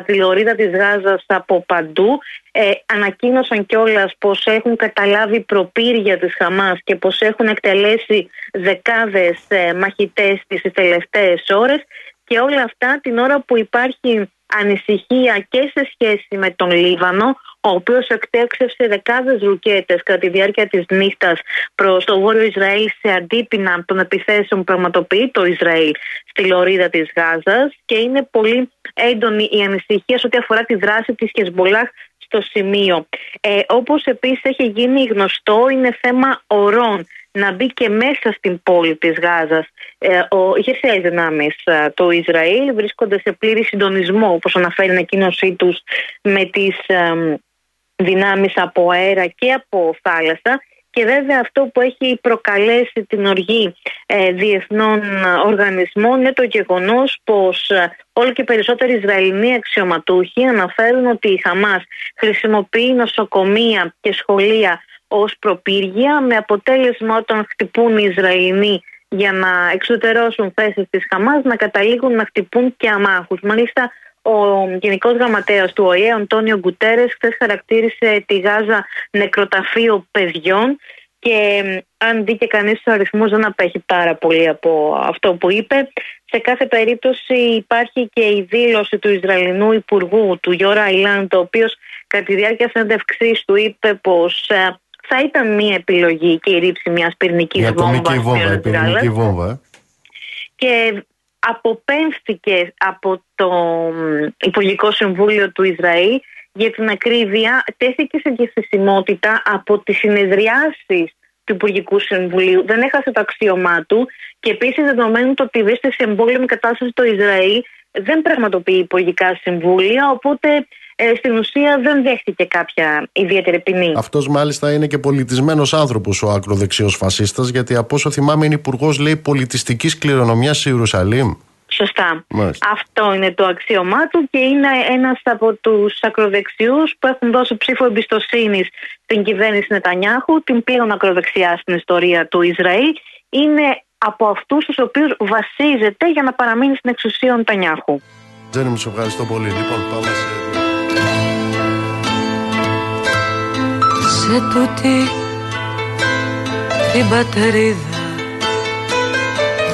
τη λωρίδα της Γάζας από παντού. Ε, ανακοίνωσαν κιόλας πως έχουν καταλάβει προπύρια της Χαμάς και πως έχουν εκτελέσει δεκάδες ε, μαχητές τις τελευταίες ώρες και όλα αυτά την ώρα που υπάρχει ανησυχία και σε σχέση με τον Λίβανο ο οποίος εκτέξευσε δεκάδες ρουκέτες κατά τη διάρκεια της νύχτας προς το βόρειο Ισραήλ σε αντίπεινα των επιθέσεων που πραγματοποιεί το Ισραήλ στη λωρίδα της Γάζας και είναι πολύ έντονη η ανησυχία σε ό,τι αφορά τη δράση της Χεσμολάχ στο σημείο. Ε, Όπως επίσης έχει γίνει γνωστό, είναι θέμα ορών να μπει και μέσα στην πόλη της Γάζας. Ε, ο ηγεσίας δυνάμεις ε, το Ισραήλ βρίσκονται σε πλήρη συντονισμό όπως αναφέρει η ανακοίνωσή τους με τις ε, δυνάμεις από αέρα και από θάλασσα και βέβαια αυτό που έχει προκαλέσει την οργή ε, διεθνών οργανισμών είναι το γεγονός πως ε, όλο και περισσότεροι Ισραηλινοί αξιωματούχοι αναφέρουν ότι η Χαμάς χρησιμοποιεί νοσοκομεία και σχολεία ως προπύργια με αποτέλεσμα όταν χτυπούν οι Ισραηλινοί για να εξωτερώσουν θέσεις της Χαμάς να καταλήγουν να χτυπούν και αμάχους. Μάλιστα ο Γενικός Γραμματέας του ΟΗΕ, ο Αντώνιο Γκουτέρες, χθες χαρακτήρισε τη Γάζα νεκροταφείο παιδιών. Και αν δει και κανείς τους αριθμούς, δεν απέχει πάρα πολύ από αυτό που είπε. Σε κάθε περίπτωση υπάρχει και η δήλωση του Ισραηλινού Υπουργού, του Γιώργα Αϊλάντ, ο οποίος κατά τη διάρκεια συνέντευξή του είπε πως ε, θα ήταν μια επιλογή και η ρήψη μιας πυρηνικής βόμβας. βόμβα, πυρηνική βόμβα. Και αποπέμφθηκε από το Υπουργικό Συμβούλιο του Ισραήλ για την ακρίβεια τέθηκε σε διαθεσιμότητα από τις συνεδριάσεις του Υπουργικού Συμβουλίου. Δεν έχασε το αξίωμά του και επίσης δεδομένου το ότι βρίσκεται σε εμπόλεμη κατάσταση το Ισραήλ δεν πραγματοποιεί υπουργικά συμβούλια, οπότε ε, στην ουσία δεν δέχτηκε κάποια ιδιαίτερη ποινή. Αυτός μάλιστα είναι και πολιτισμένος άνθρωπος ο ακροδεξιός φασίστας, γιατί από όσο θυμάμαι είναι υπουργός, λέει, πολιτιστικής κληρονομιάς σε Ιερουσαλήμ. Σωστά. Αυτό είναι το αξίωμά του και είναι ένας από τους ακροδεξιούς που έχουν δώσει ψήφο εμπιστοσύνης στην κυβέρνηση Νετανιάχου, την πλέον ακροδεξιά στην ιστορία του Ισραήλ. Είναι από αυτούς τους οποίους βασίζεται για να παραμείνει στην εξουσία ο Νετανιάχου. Τζένι, μου σε ευχαριστώ πολύ. Λοιπόν, πάμε σε. Σε τούτη την πατρίδα.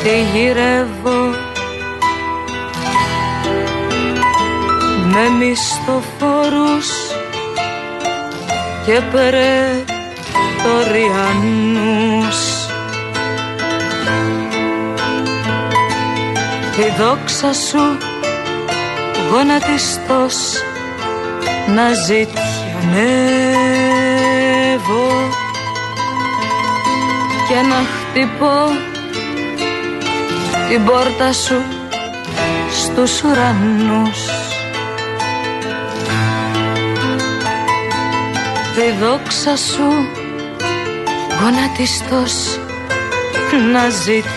Τη γυρεύω με μισθοφόρους και περαιτωριανούς η δόξα σου γονατιστός να ζητιανεύω και να χτυπώ την πόρτα σου στους ουρανούς. Τη δόξα σου γονατιστός να ζητιανεύω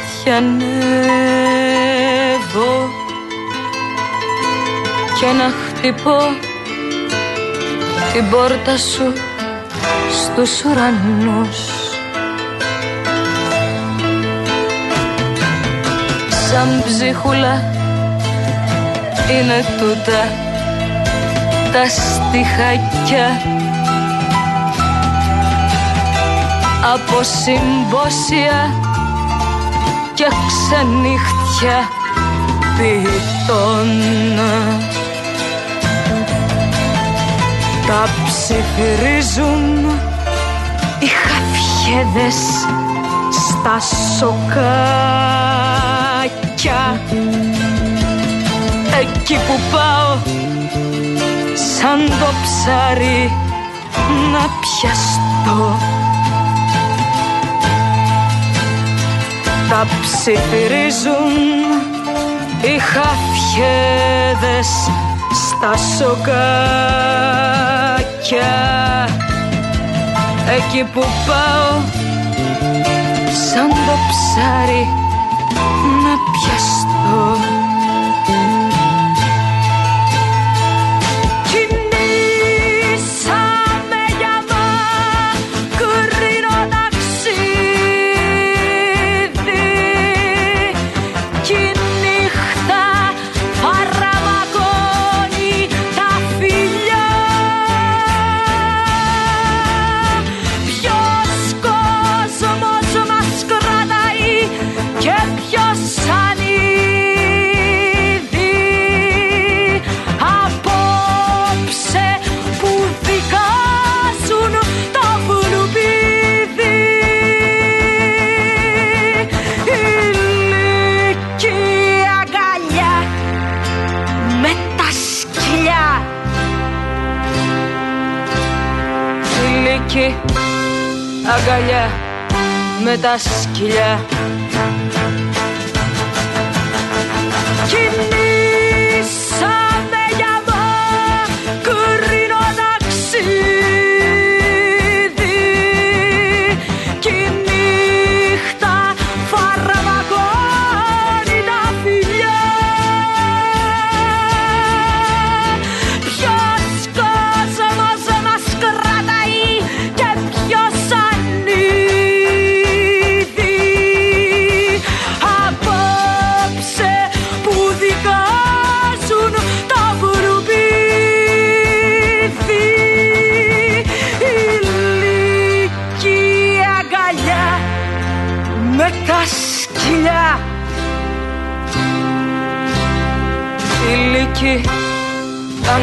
και να χτυπώ την πόρτα σου στους ουρανούς. Σαν ψίχουλα είναι τούτα τα στιχάκια. Από συμπόσια και ξενύχτια ποιητών. Τα ψιθυρίζουν οι χαφιέδες στα σοκάκια. Εκεί που πάω σαν το ψάρι να πιαστώ. Τα ψιθυρίζουν οι χαφιέδες στα σοκάκια εκεί που πάω σαν το ψάρι να πιαστώ με τα σκυλιά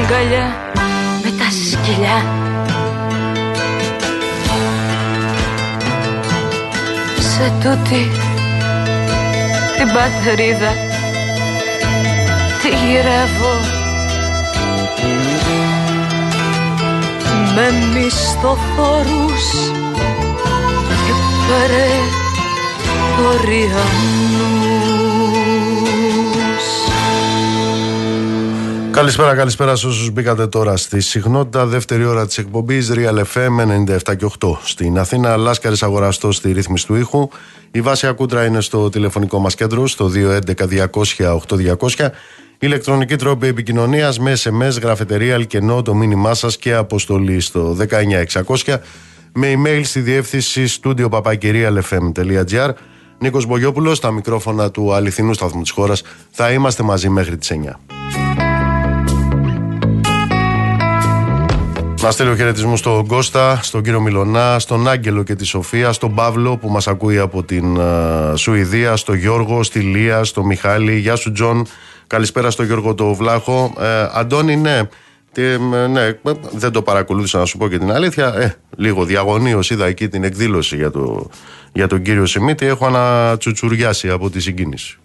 αγκαλιά με τα σκυλιά. Σε τούτη την πατρίδα τη γυρεύω. Με μισθοφόρους και παρετοριανούς Καλησπέρα, καλησπέρα σε όσους μπήκατε τώρα στη συχνότητα. Δεύτερη ώρα της εκπομπής Real FM 97 και 8. Στην Αθήνα, Λάσκαρης Αγοραστό στη ρύθμιση του ήχου. Η βάση ακούντρα είναι στο τηλεφωνικό μας κέντρο, στο 211-200-8200. Ηλεκτρονική τρόπη επικοινωνίας με SMS, γραφετερία, αλκενό, το μήνυμά σας και αποστολή στο 19600. Με email στη διεύθυνση studio papakirialfm.gr. Νίκος Μπογιόπουλος, στα μικρόφωνα του αληθινού σταθμού της χώρας. Θα είμαστε μαζί μέχρι τις 9. Να στείλω χαιρετισμούς στον Κώστα, στον κύριο Μυλωνά, στον Άγγελο και τη Σοφία, στον Παύλο που μας ακούει από την uh, Σουηδία, στον Γιώργο, στη Λία, στον Μιχάλη. Γεια σου, Τζον. Καλησπέρα στον Γιώργο το Βλάχο. Ε, Αντώνη, ναι. Τι, ναι, δεν το παρακολούθησα να σου πω και την αλήθεια. Ε, λίγο διαγωνίως είδα εκεί την εκδήλωση για, το, για τον κύριο Σιμίτη. Έχω ανατσουτσουριάσει από τη συγκίνηση.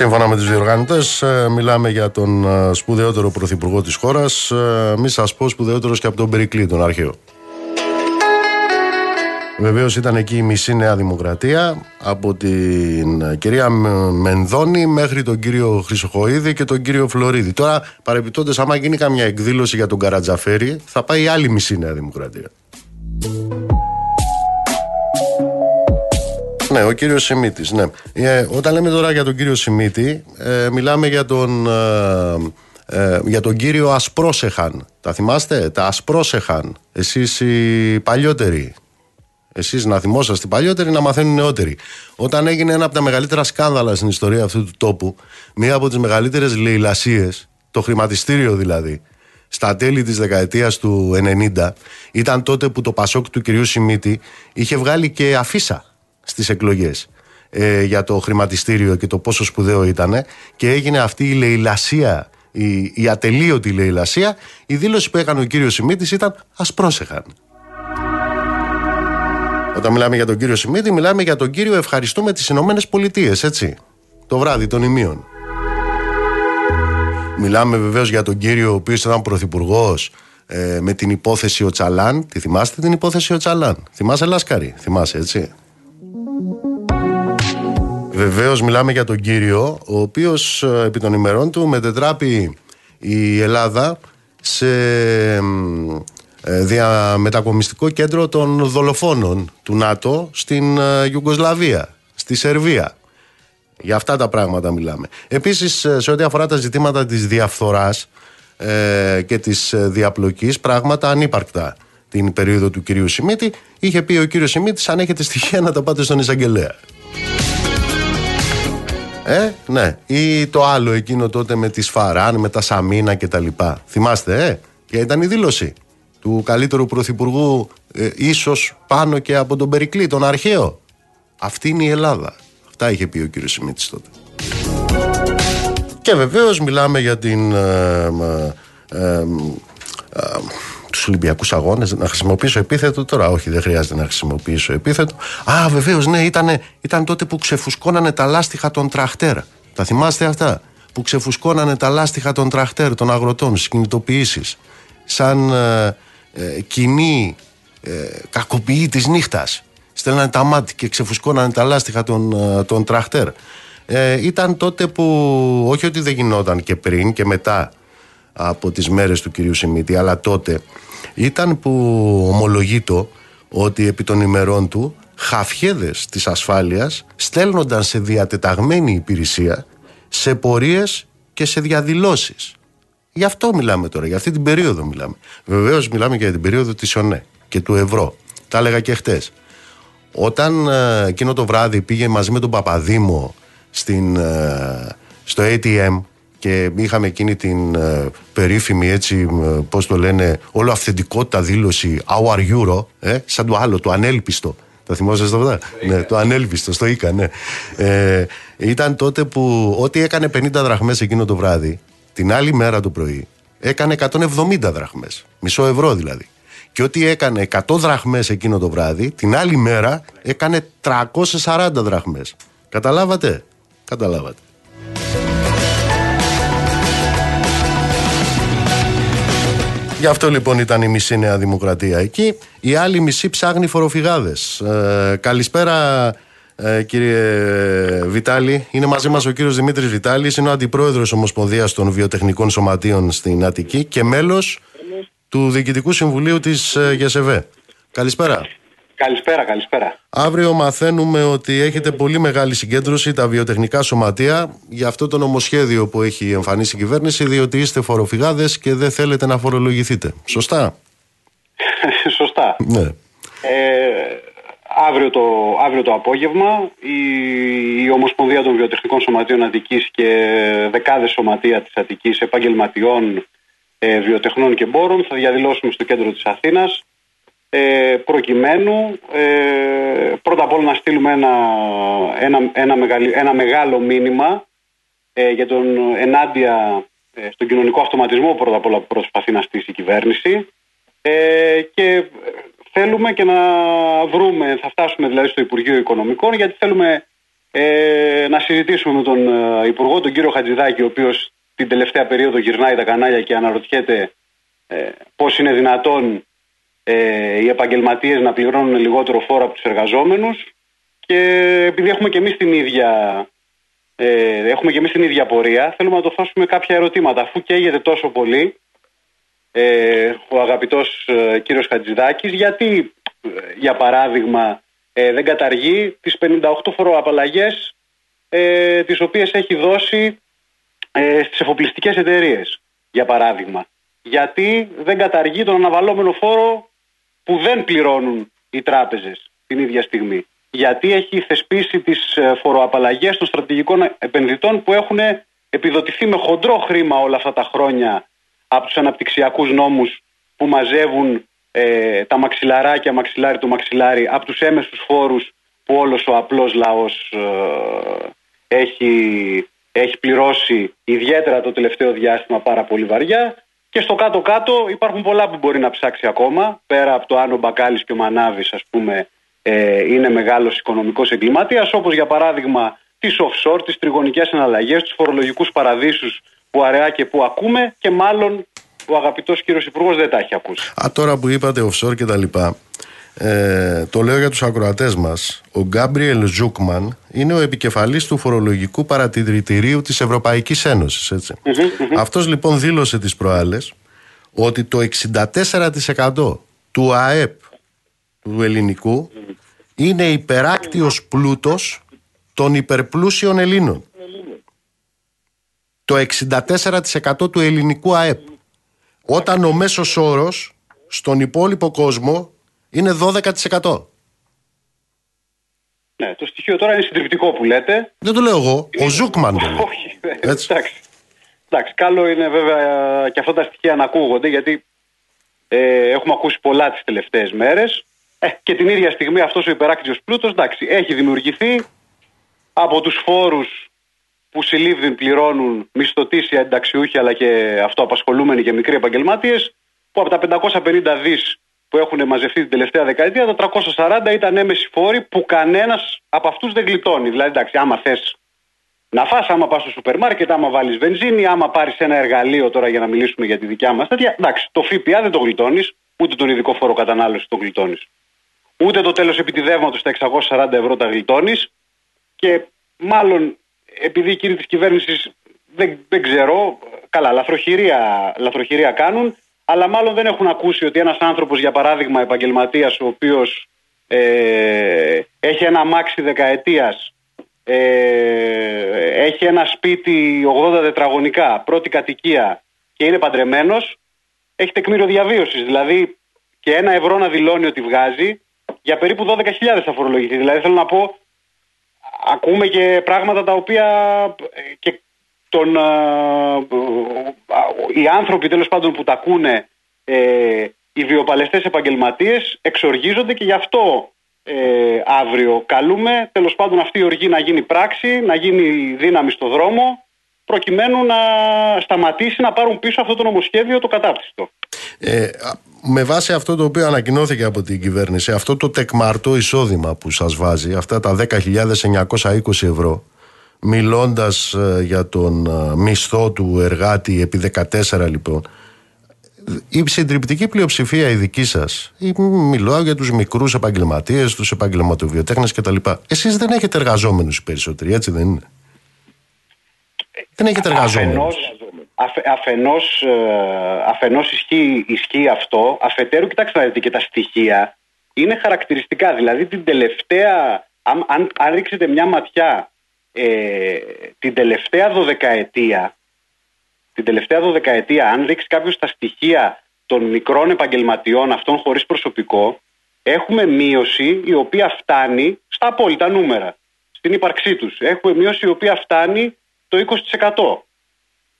Σύμφωνα με τους διοργανωτές ε, μιλάμε για τον ε, σπουδαιότερο πρωθυπουργό της χώρας ε, μη σας πω σπουδαιότερος και από τον Περικλή τον αρχαίο Βεβαίως ήταν εκεί η μισή Νέα Δημοκρατία από την κυρία Μενδώνη μέχρι τον κύριο Χρυσοχοίδη και τον κύριο Φλωρίδη. Τώρα, παρεπιπτόντω, άμα γίνει καμιά εκδήλωση για τον Καρατζαφέρη, θα πάει η άλλη μισή Νέα Δημοκρατία. Ναι, ο κύριος Σιμίτης. Ναι. Ε, όταν λέμε τώρα για τον κύριο Σιμίτη, ε, μιλάμε για τον, ε, ε, για τον κύριο Ασπρόσεχαν. Τα θυμάστε, τα Ασπρόσεχαν. Εσείς οι παλιότεροι. Εσείς να θυμόσαστε οι παλιότεροι, να μαθαίνουν νεότεροι. Όταν έγινε ένα από τα μεγαλύτερα σκάνδαλα στην ιστορία αυτού του τόπου, μία από τις μεγαλύτερες λαιλασίες, το χρηματιστήριο δηλαδή, στα τέλη της δεκαετίας του 90 ήταν τότε που το Πασόκ του κυρίου Σιμίτη είχε βγάλει και αφίσα στις εκλογές ε, για το χρηματιστήριο και το πόσο σπουδαίο ήταν και έγινε αυτή η λαιλασία, η, η ατελείωτη λαιλασία. Η δήλωση που έκανε ο κύριος Σιμίτης ήταν «Ας πρόσεχαν». Όταν μιλάμε για τον κύριο Σιμίτη, μιλάμε για τον κύριο Ευχαριστούμε τις Ηνωμένες Πολιτείες, έτσι. Το βράδυ των ημείων. Μιλάμε βεβαίως για τον κύριο ο οποίος ήταν πρωθυπουργός ε, με την υπόθεση ο Τσαλάν. Τη θυμάστε την υπόθεση ο Τσαλάν; Θυμάσαι Λάσκαρη, θυμάσαι έτσι. Βεβαίως μιλάμε για τον κύριο, ο οποίος ε, επί των ημερών του μετετράπει η Ελλάδα σε ε, διαμετακομιστικό κέντρο των δολοφόνων του ΝΑΤΟ στην ε, Ιουγκοσλαβία, στη Σερβία. Για αυτά τα πράγματα μιλάμε. Επίσης σε ό,τι αφορά τα ζητήματα της διαφθοράς και της διαπλοκής πράγματα ανύπαρκτα την περίοδο του κυρίου Σιμίτη είχε πει ο κύριος Σιμίτης αν έχετε στοιχεία να τα πάτε στον εισαγγελέα. Ε, ναι. Ή το άλλο εκείνο τότε με τη Σφαράν, με τα Σαμίνα και τα λοιπά. Θυμάστε, ε; Και ήταν η δήλωση του καλύτερου πρωθυπουργού ε, ίσως πάνω και από τον Περικλή, τον αρχαίο; Αυτή είναι η Ελλάδα. Αυτά είχε πει ο κύριος Σιμίτης τότε. Και βεβαίως μιλάμε για την... Ε, ε, τους Ολυμπιακούς Αγώνες, να χρησιμοποιήσω επίθετο. Τώρα, όχι, δεν χρειάζεται να χρησιμοποιήσω επίθετο. Α, βεβαίως, ναι, ήταν, ήταν τότε που ξεφουσκώνανε τα λάστιχα των τραχτέρ. Τα θυμάστε αυτά; Που ξεφουσκώνανε τα λάστιχα των τραχτέρ, των αγροτών, στις κινητοποιήσεις. Σαν ε, ε, κοινή ε, κακοποιή της νύχτας. Στέλνανε τα μάτια και ξεφουσκώνανε τα λάστιχα των, ε, των τραχτέρ. Ε, ήταν τότε που, όχι ότι δεν γινόταν και πριν και μετά από τις μέρες του κυρίου Σιμίτη αλλά τότε ήταν που ομολογείτο ότι επί των ημερών του χαφιέδες της ασφάλειας στέλνονταν σε διατεταγμένη υπηρεσία σε πορείες και σε διαδηλώσεις. Γι' αυτό μιλάμε τώρα, για αυτή την περίοδο μιλάμε. Βεβαίως μιλάμε για την περίοδο της ΟΝΕ και του ευρώ. Τα έλεγα και χτες. Όταν ε, εκείνο το βράδυ πήγε μαζί με τον Παπαδήμο στην, ε, στο ATM και είχαμε εκείνη την ε, περίφημη έτσι, ε, πώς το λένε, όλο αυθεντικότητα δήλωση Our Euro, ε, σαν το άλλο, το ανέλπιστο. Τα θυμόσαστε αυτά; Ναι, το ανέλπιστο, στο ΙΚΑ, ναι. Ε, ήταν τότε που ό,τι έκανε 50 δραχμές εκείνο το βράδυ, την άλλη μέρα το πρωί, έκανε 170 δραχμές. Μισό ευρώ δηλαδή. Και ό,τι έκανε 100 δραχμές εκείνο το βράδυ, την άλλη μέρα έκανε 340 δραχμές. Καταλάβατε; Καταλάβατε. Γι' αυτό λοιπόν ήταν η μισή Νέα Δημοκρατία εκεί. Η άλλη μισή ψάχνει φοροφυγάδες. Ε, καλησπέρα, ε, κύριε Βιτάλη. Είναι μαζί μας ο κύριος Δημήτρης Βιτάλης. Είναι ο αντιπρόεδρος Ομοσπονδίας των Βιοτεχνικών Σωματείων στην Αττική και μέλος του Διοικητικού Συμβουλίου της ε, ΓΕΣΕΒΕ. Καλησπέρα. Καλησπέρα, καλησπέρα. Αύριο μαθαίνουμε ότι έχετε πολύ μεγάλη συγκέντρωση τα βιοτεχνικά σωματεία για αυτό το νομοσχέδιο που έχει εμφανίσει η κυβέρνηση, διότι είστε φοροφυγάδες και δεν θέλετε να φορολογηθείτε. Σωστά; [laughs] Σωστά. Ναι. Ε, αύριο, το, αύριο το απόγευμα η, η η Ομοσπονδία των Βιοτεχνικών Σωματείων Αττικής και δεκάδες σωματεία της Αττικής επαγγελματιών ε, βιοτεχνών και μπόρων θα διαδηλώσουμε στο κέντρο της Αθήνας ε, προκειμένου ε, πρώτα απ' όλα να στείλουμε ένα, ένα, ένα, ένα μεγάλο μήνυμα ε, για τον ενάντια ε, στον κοινωνικό αυτοματισμό πρώτα απ' όλα που προσπαθεί να στήσει η κυβέρνηση. Ε, και θέλουμε και να βρούμε, θα φτάσουμε δηλαδή στο Υπουργείο Οικονομικών γιατί θέλουμε ε, να συζητήσουμε με τον ε, Υπουργό, τον κύριο Χατζηδάκη, ο οποίος την τελευταία περίοδο γυρνάει τα κανάλια και αναρωτιέται ε, πώς είναι δυνατόν ε, οι επαγγελματίες να πληρώνουν λιγότερο φόρο από τους εργαζόμενους και επειδή έχουμε και εμείς την ίδια ε, έχουμε και εμείς την ίδια πορεία θέλουμε να το θέσουμε κάποια ερωτήματα. Αφού καίγεται τόσο πολύ ε, ο αγαπητός ε, κύριος Χατζηδάκης γιατί ε, για παράδειγμα ε, δεν καταργεί τις 58 φοροαπαλλαγές ε, τις οποίες έχει δώσει ε, στις εφοπλιστικές εταιρείες για παράδειγμα. Γιατί δεν καταργεί τον αναβαλόμενο φόρο που δεν πληρώνουν οι τράπεζες την ίδια στιγμή. Γιατί έχει θεσπίσει τις ε, φοροαπαλλαγές των στρατηγικών επενδυτών που έχουν επιδοτηθεί με χοντρό χρήμα όλα αυτά τα χρόνια από τους αναπτυξιακούς νόμους που μαζεύουν ε, τα μαξιλαράκια, μαξιλάρι το μαξιλάρι, από τους έμεσους φόρους που όλος ο απλός λαός ε, έχει, έχει πληρώσει ιδιαίτερα το τελευταίο διάστημα πάρα πολύ βαριά και στο κάτω-κάτω υπάρχουν πολλά που μπορεί να ψάξει ακόμα πέρα από το αν ο Μπακάλης και ο Μανάβης ας πούμε ε, είναι μεγάλος οικονομικός εγκληματίας όπως για παράδειγμα τις offshore, τις τριγωνικές εναλλαγές, τους φορολογικούς παραδείσους που αραιά και που ακούμε και μάλλον ο αγαπητός κύριος Υπουργός δεν τα έχει ακούσει. Α, τώρα που είπατε offshore και τα λοιπά, ε, το λέω για τους ακροατές μας. Ο Γκάμπριελ Ζούκμαν είναι ο επικεφαλής του φορολογικού παρατηρητηρίου της Ευρωπαϊκής Ένωσης. Αυτός λοιπόν δήλωσε τις προάλλες ότι το 64% του ΑΕΠ του ελληνικού είναι υπεράκτιος πλούτος των υπερπλούσιων Ελλήνων. Το 64% του ελληνικού ΑΕΠ. Όταν ο μέσος όρος στον υπόλοιπο κόσμο είναι 12%. Ναι, το στοιχείο τώρα είναι συντριπτικό που λέτε. Δεν το λέω εγώ, ο Ζούκμαν το [laughs] λέει. Όχι, εντάξει. Εντάξει, καλό είναι βέβαια και αυτά τα στοιχεία να ακούγονται γιατί ε, έχουμε ακούσει πολλά τις τελευταίες μέρες ε, και την ίδια στιγμή αυτός ο υπεράκτητος πλούτος εντάξει, έχει δημιουργηθεί από τους φόρους που συλλήβδιν πληρώνουν μισθωτήσια ενταξιούχοι αλλά και αυτοαπασχολούμενοι και μικροί επαγγελμάτίε, που από τα 550 δις που έχουν μαζευτεί την τελευταία δεκαετία, τα 340 ήταν έμεση φόροι που κανένας από αυτούς δεν γλιτώνει. Δηλαδή, εντάξει, άμα θες να φας, άμα πας στο σούπερ μάρκετ, άμα βάλεις βενζίνη, άμα πάρεις ένα εργαλείο τώρα για να μιλήσουμε για τη δικιά μας τέτοια, εντάξει, το ΦΠΑ δεν το γλιτώνεις, ούτε τον ειδικό φόρο κατανάλωσης το γλιτώνεις. Ούτε το τέλος επιτιδεύματος στα 640 ευρώ τα γλιτώνεις και μάλλον επειδή οι κύριοι της κυβέρνησης δεν, δεν ξέρω, καλά, λαθροχειρία, λαθροχειρία κάνουν, αλλά μάλλον δεν έχουν ακούσει ότι ένας άνθρωπος, για παράδειγμα επαγγελματίας, ο οποίος ε, έχει ένα μάξι δεκαετίας, ε, έχει ένα σπίτι 80 τετραγωνικά, πρώτη κατοικία και είναι παντρεμένος, έχει τεκμήριο διαβίωσης. Δηλαδή και ένα ευρώ να δηλώνει ότι βγάζει, για περίπου 12.000 θα φορολογηθεί. Δηλαδή θέλω να πω ακούμε και πράγματα τα οποία ε, και τον, ε, οι άνθρωποι τέλος πάντων που τα ακούνε ε, οι βιοπαλαιστές επαγγελματίες εξοργίζονται και γι' αυτό ε, αύριο καλούμε τέλος πάντων αυτή η οργή να γίνει πράξη, να γίνει δύναμη στο δρόμο προκειμένου να σταματήσει να πάρουν πίσω αυτό το νομοσχέδιο το κατάπτυστο. Ε, με βάση αυτό το οποίο ανακοινώθηκε από την κυβέρνηση, αυτό το τεκμαρτό εισόδημα που σας βάζει, αυτά τα 10.920 ευρώ, μιλώντας ε, για τον ε, μισθό του εργάτη επί 14 λοιπόν, η συντριπτική πλειοψηφία η δική σας, μιλάω για τους μικρούς επαγγελματίες, τους επαγγελματοβιοτέχνες κτλ. Εσείς δεν έχετε εργαζόμενους οι περισσότεροι, έτσι δεν είναι; Δεν έχετε εργαζόμενους αφενός, ε, αφενός ισχύει, ισχύει αυτό, αφετέρου κοιτάξτε να δείτε και τα στοιχεία είναι χαρακτηριστικά. Δηλαδή την τελευταία, αν, αν, ρίξετε μια ματιά ε, την τελευταία δωδεκαετία, την τελευταία δωδεκαετία, αν ρίξει κάποιος τα στοιχεία των μικρών επαγγελματιών, αυτών χωρίς προσωπικό, έχουμε μείωση η οποία φτάνει στα απόλυτα νούμερα. στην ύπαρξή τους. Έχουμε μείωση η οποία φτάνει το 20%.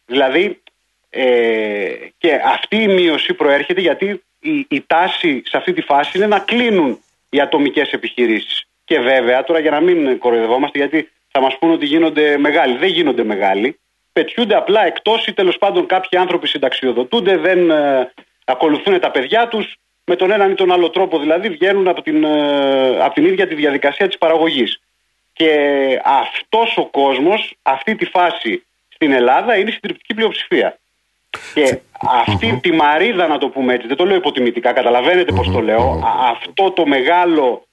Δηλαδή ε, και αυτή η μείωση προέρχεται γιατί η, η τάση σε αυτή τη φάση είναι να κλείνουν οι ατομικές επιχειρήσεις. Και βέβαια, τώρα για να μην κοροϊδευόμαστε, γιατί θα μας πούνε ότι γίνονται μεγάλοι. Δεν γίνονται μεγάλοι. Πετιούνται απλά εκτός ή τέλος πάντων κάποιοι άνθρωποι συνταξιοδοτούνται, δεν ε, ακολουθούν τα παιδιά τους με τον έναν ή τον άλλο τρόπο δηλαδή βγαίνουν από την, ε, από την ίδια τη διαδικασία της παραγωγής. Και αυτός ο κόσμος, αυτή τη φάση στην Ελλάδα είναι η συντριπτική πλειοψηφία. Και αυτή τη μαρίδα να το πούμε έτσι, δεν το λέω υποτιμητικά, καταλαβαίνετε πώς το λέω, αυτό το μεγάλο,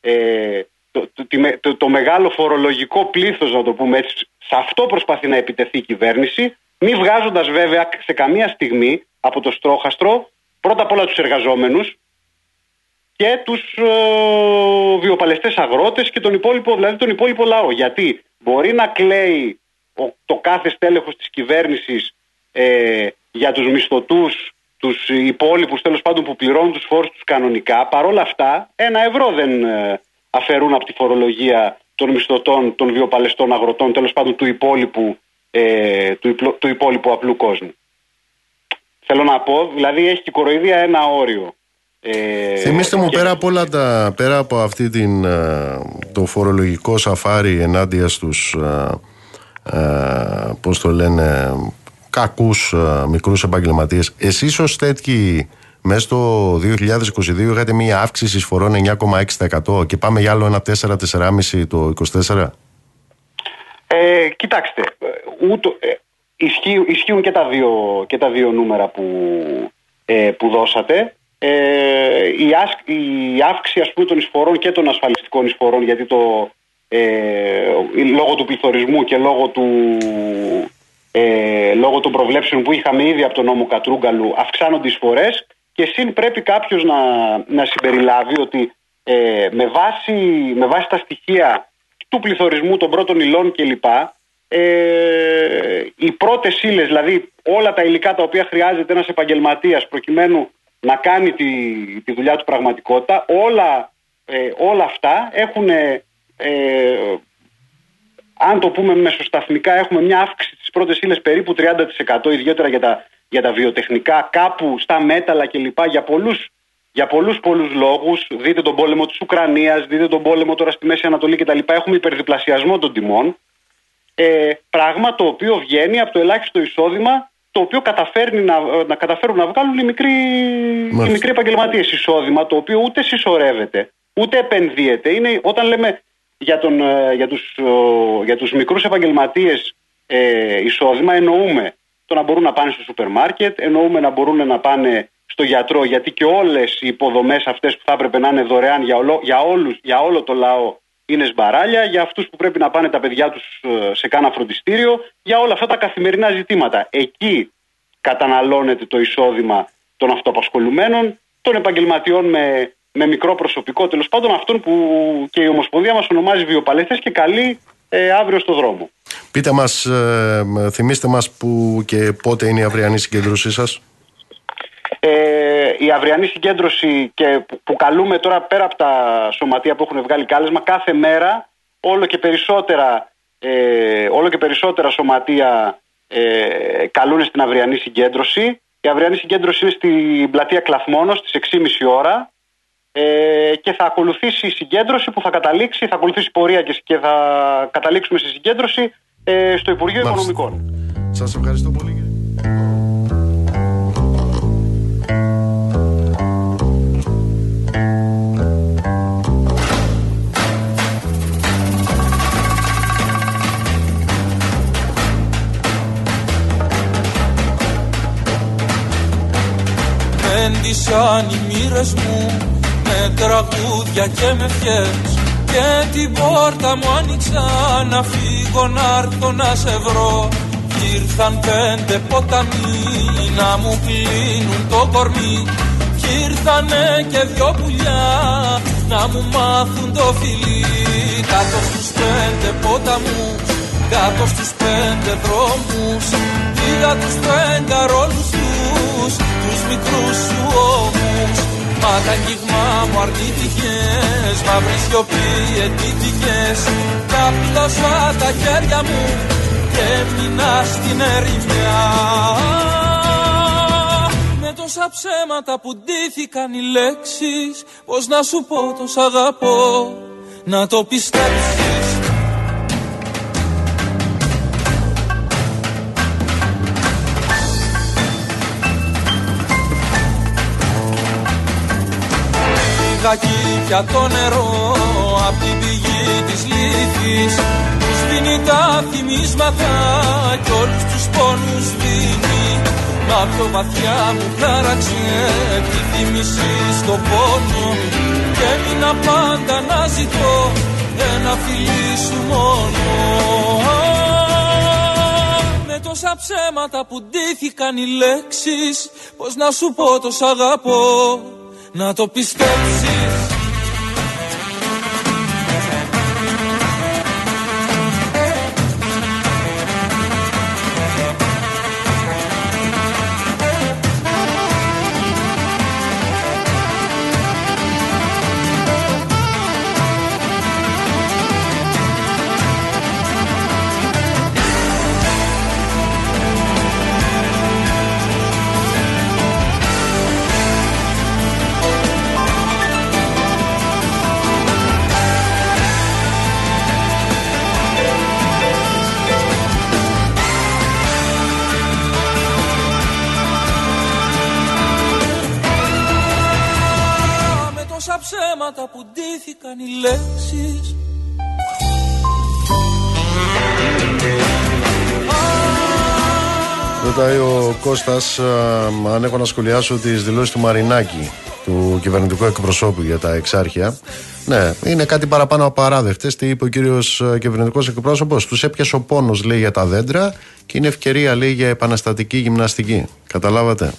ε, το, το, το, μεγάλο φορολογικό πλήθος να το πούμε έτσι, σε αυτό προσπαθεί να επιτεθεί η κυβέρνηση, μη βγάζοντας βέβαια σε καμία στιγμή από το στρόχαστρο πρώτα απ' όλα τους εργαζόμενους και τους ε, βιοπαλαιστές αγρότες και τον υπόλοιπο, δηλαδή τον υπόλοιπο λαό. Γιατί μπορεί να κλαίει το κάθε στέλεχος της κυβέρνησης ε, για τους μισθωτούς, τους υπόλοιπους τέλος πάντων που πληρώνουν τους φόρους τους κανονικά. Παρόλα αυτά ένα ευρώ δεν ε, αφαιρούν από τη φορολογία των μισθωτών, των βιοπαλαιστών αγροτών, τέλος πάντων του υπόλοιπου, ε, του, του υπόλοιπου απλού κόσμου. Θέλω να πω, δηλαδή έχει και η κοροϊδία ένα όριο. Ε, Θυμήστε μου πέρα από όλα τα, πέρα από αυτή την, ε, το φορολογικό σαφάρι ενάντια στους ε, ε πώς το λένε κακούς ε, μικρούς επαγγελματίες εσείς ως τέτοιοι μέσα στο 2022 είχατε μια αύξηση εισφορών 9,6% και πάμε για άλλο ένα 4-4,5% το 24%. Ε, κοιτάξτε, ούτω, ισχύουν, ισχύουν και, τα δύο, και τα δύο νούμερα που, ε, που δώσατε. Ε, η, η αύξηση ας πούμε, των εισφορών και των ασφαλιστικών εισφορών γιατί το, ε, λόγω του πληθωρισμού και λόγω, του, ε, λόγω των προβλέψεων που είχαμε ήδη από τον νόμο Κατρούγκαλου αυξάνονται οι εισφορές και συν πρέπει κάποιος να, να συμπεριλάβει ότι ε, με, βάση, με βάση τα στοιχεία του πληθωρισμού των πρώτων υλών κλπ ε, οι πρώτες ύλες, δηλαδή όλα τα υλικά τα οποία χρειάζεται ένας επαγγελματίας προκειμένου να κάνει τη, τη δουλειά του πραγματικότητα, όλα, ε, όλα αυτά έχουν, ε, αν το πούμε μεσοσταθμικά, έχουμε μια αύξηση στις πρώτες ύλες περίπου 30% ιδιαίτερα για τα, για τα βιοτεχνικά, κάπου στα μέταλλα κλπ. Για πολλούς, για πολλούς πολλούς λόγους, δείτε τον πόλεμο της Ουκρανίας, δείτε τον πόλεμο τώρα στη Μέση Ανατολή κτλ. Έχουμε υπερδιπλασιασμό των τιμών ε, πράγμα το οποίο βγαίνει από το ελάχιστο εισόδημα το οποίο καταφέρνει να, να καταφέρουν να βγάλουν οι μικροί, οι μικροί επαγγελματίες εισόδημα το οποίο ούτε συσσωρεύεται ούτε επενδύεται. Είναι, όταν λέμε για, τον, ε, για, τους, για τους μικρούς επαγγελματίες ε, εισόδημα εννοούμε το να μπορούν να πάνε στο σούπερ μάρκετ, εννοούμε να μπορούν να πάνε στο γιατρό γιατί και όλες οι υποδομές αυτές που θα έπρεπε να είναι δωρεάν για, όλο, για, όλους, για όλο το λαό είναι σμπαράλια, για αυτούς που πρέπει να πάνε τα παιδιά τους ε, σε κάνα φροντιστήριο, για όλα αυτά τα καθημερινά ζητήματα. Εκεί καταναλώνεται το εισόδημα των αυτοαπασχολουμένων, των επαγγελματιών με, με μικρό προσωπικό, τέλος πάντων αυτών που και η Ομοσπονδία μας ονομάζει βιοπαλαιστές και καλεί ε, αύριο στο δρόμο. Πείτε μας, ε, θυμίστε μας που και πότε είναι η αυριανή συγκέντρωσή σας. Ε, η αυριανή συγκέντρωση και που καλούμε τώρα πέρα από τα σωματεία που έχουν βγάλει κάλεσμα κάθε μέρα όλο και περισσότερα, ε, όλο και περισσότερα σωματεία ε, καλούν στην αυριανή συγκέντρωση. Η αυριανή συγκέντρωση είναι στην πλατεία Κλαθμόνος στις 6.30 ώρα ε, και θα ακολουθήσει η συγκέντρωση που θα καταλήξει, θα ακολουθήσει πορεία και, θα καταλήξουμε στη συγκέντρωση ε, στο Υπουργείο Οικονομικών. Σας ευχαριστώ πολύ Έντυσαν οι μοίρες μου με τραγούδια και με φιές και την πόρτα μου άνοιξα να φύγω να έρθω να σε βρω. Ήρθαν πέντε ποταμοί να μου κλείνουν το κορμί. Κι ήρθανε και δυο πουλιά να μου μάθουν το φιλί. Κάτω στους πέντε ποταμούς κάτω στους πέντε δρόμους. Είδα τους πέντε ρόλους τους τους μικρούς σου ώμους Μα τα αγγίγμα μου αρνήθηκες Μαύρη σιωπή αιτήθηκες Κάπλωσα τα χέρια μου Και έμεινα στην ερημιά. Με τόσα ψέματα που ντύθηκαν οι λέξεις Πώς να σου πω το σ' αγαπώ. Να το πιστέψεις Λιγάκι πια το νερό απ' την πηγή της λύθης. Που σβήνει τα θυμίσματα κι όλους τους πόνους σβήνει Μα πιο βαθιά μου χάραξε τη θύμηση στο πόνο. Και έμεινα πάντα να ζητώ ένα φιλί σου μόνο. Με τόσα ψέματα που ντύθηκαν οι λέξεις Πώς να σου πω το σ' αγαπώ να το πιστέψεις Ρωτάει ο Κώστας αν έχω να σχολιάσω τις δηλώσεις του Μαρινάκη του κυβερνητικού εκπροσώπου για τα εξάρχεια. Ναι, είναι κάτι παραπάνω απαράδεκτες. Τι είπε ο κύριος κυβερνητικός εκπρόσωπος, τους έπιασε ο πόνος, λέει, για τα δέντρα και είναι ευκαιρία, λέει, για επαναστατική γυμναστική. Καταλάβατε;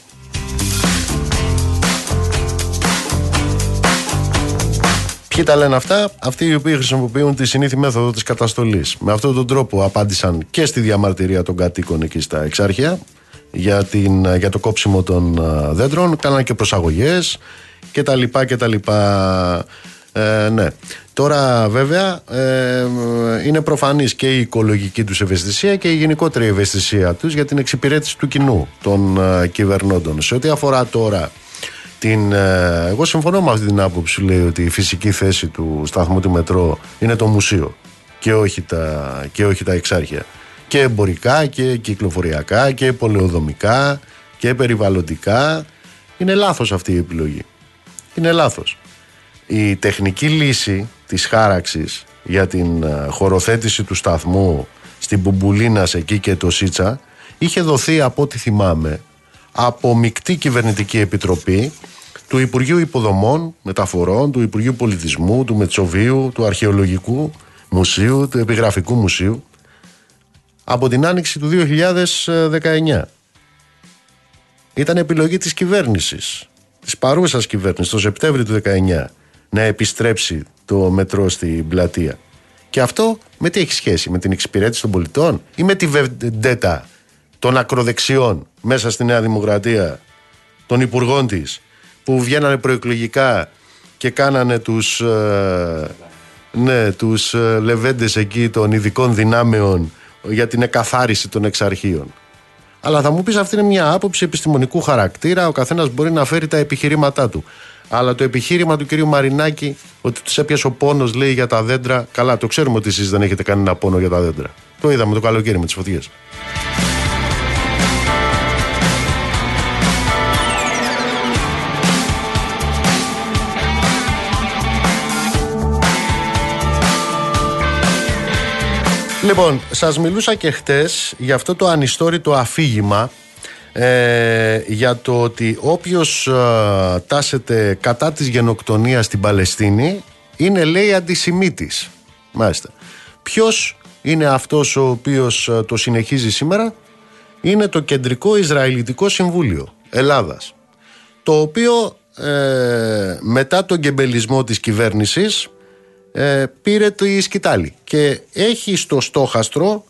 Ποιοι τα λένε αυτά, αυτοί οι οποίοι χρησιμοποιούν τη συνήθη μέθοδο της καταστολής. Με αυτόν τον τρόπο απάντησαν και στη διαμαρτυρία των κατοίκων εκεί στα εξάρχεια για, την, για το κόψιμο των δέντρων, κάναν και προσαγωγές και τα λοιπά και τα λοιπά. Ε, ναι. Τώρα βέβαια ε, είναι προφανής και η οικολογική τους ευαισθησία και η γενικότερη ευαισθησία τους για την εξυπηρέτηση του κοινού των ε, κυβερνώντων. Σε ό,τι αφορά τώρα την, ε, εγώ συμφωνώ με αυτή την άποψη που λέει ότι η φυσική θέση του σταθμού του μετρό είναι το μουσείο και όχι τα, και όχι τα εξάρχεια. Και εμπορικά και κυκλοφοριακά και πολεοδομικά και περιβαλλοντικά. Είναι λάθος αυτή η επιλογή. Είναι λάθος. Η τεχνική λύση της χάραξης για την ε, χωροθέτηση του σταθμού στην Μπουμπουλίνας εκεί και το Σίτσα είχε δοθεί από ό,τι θυμάμαι από μεικτή κυβερνητική επιτροπή του Υπουργείου Υποδομών, Μεταφορών, του Υπουργείου Πολιτισμού, του Μετσοβίου, του Αρχαιολογικού Μουσείου, του Επιγραφικού Μουσείου από την άνοιξη του 2019. Ήταν επιλογή της κυβέρνησης, της παρούσας κυβέρνησης, το Σεπτέμβριο του 2019, να επιστρέψει το μετρό στην πλατεία. Και αυτό με τι έχει σχέση, με την εξυπηρέτηση των πολιτών ή με τη βεντέτα των ακροδεξιών μέσα στη Νέα Δημοκρατία, των υπουργών της, που βγαίνανε προεκλογικά και κάνανε τους, ε, ναι, τους ε, λεβέντες εκεί των ειδικών δυνάμεων για την εκαθάριση των εξαρχείων. Αλλά θα μου πεις αυτή είναι μια άποψη επιστημονικού χαρακτήρα, ο καθένας μπορεί να φέρει τα επιχειρήματά του. Αλλά το επιχείρημα του κυρίου Μαρινάκη ότι τους έπιασε ο πόνος, λέει για τα δέντρα. Καλά, το ξέρουμε ότι εσείς δεν έχετε κανένα πόνο για τα δέντρα. Το είδαμε το καλοκαίρι με τις φωτιές. Λοιπόν, σας μιλούσα και χτες για αυτό το ανιστόρητο αφήγημα ε, για το ότι όποιος ε, τάσεται κατά της γενοκτονίας στην Παλαιστίνη είναι λέει αντισημίτης. Μάλιστα. Ποιος είναι αυτός ο οποίος ε, το συνεχίζει σήμερα; Είναι το Κεντρικό Ισραηλιτικό Συμβούλιο Ελλάδας το οποίο ε, μετά τον κεμπελισμό της κυβέρνησης ε, πήρε τη σκητάλη και έχει στο στόχαστρο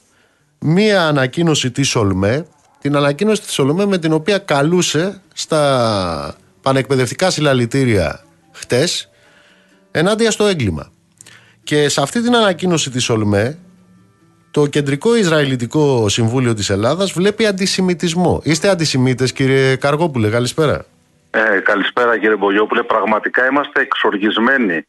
μία ανακοίνωση της ΟΛΜΕ την ανακοίνωση της ΟΛΜΕ με την οποία καλούσε στα πανεκπαιδευτικά συλλαλητήρια χτες ενάντια στο έγκλημα. Και σε αυτή την ανακοίνωση της ΟΛΜΕ το Κεντρικό Ισραηλιτικό Συμβούλιο της Ελλάδας βλέπει αντισημιτισμό. Είστε αντισημίτες κύριε Καργόπουλε, καλησπέρα. Ε, καλησπέρα κύριε Μπογιόπουλε. Πραγματικά είμαστε εξοργισμένοι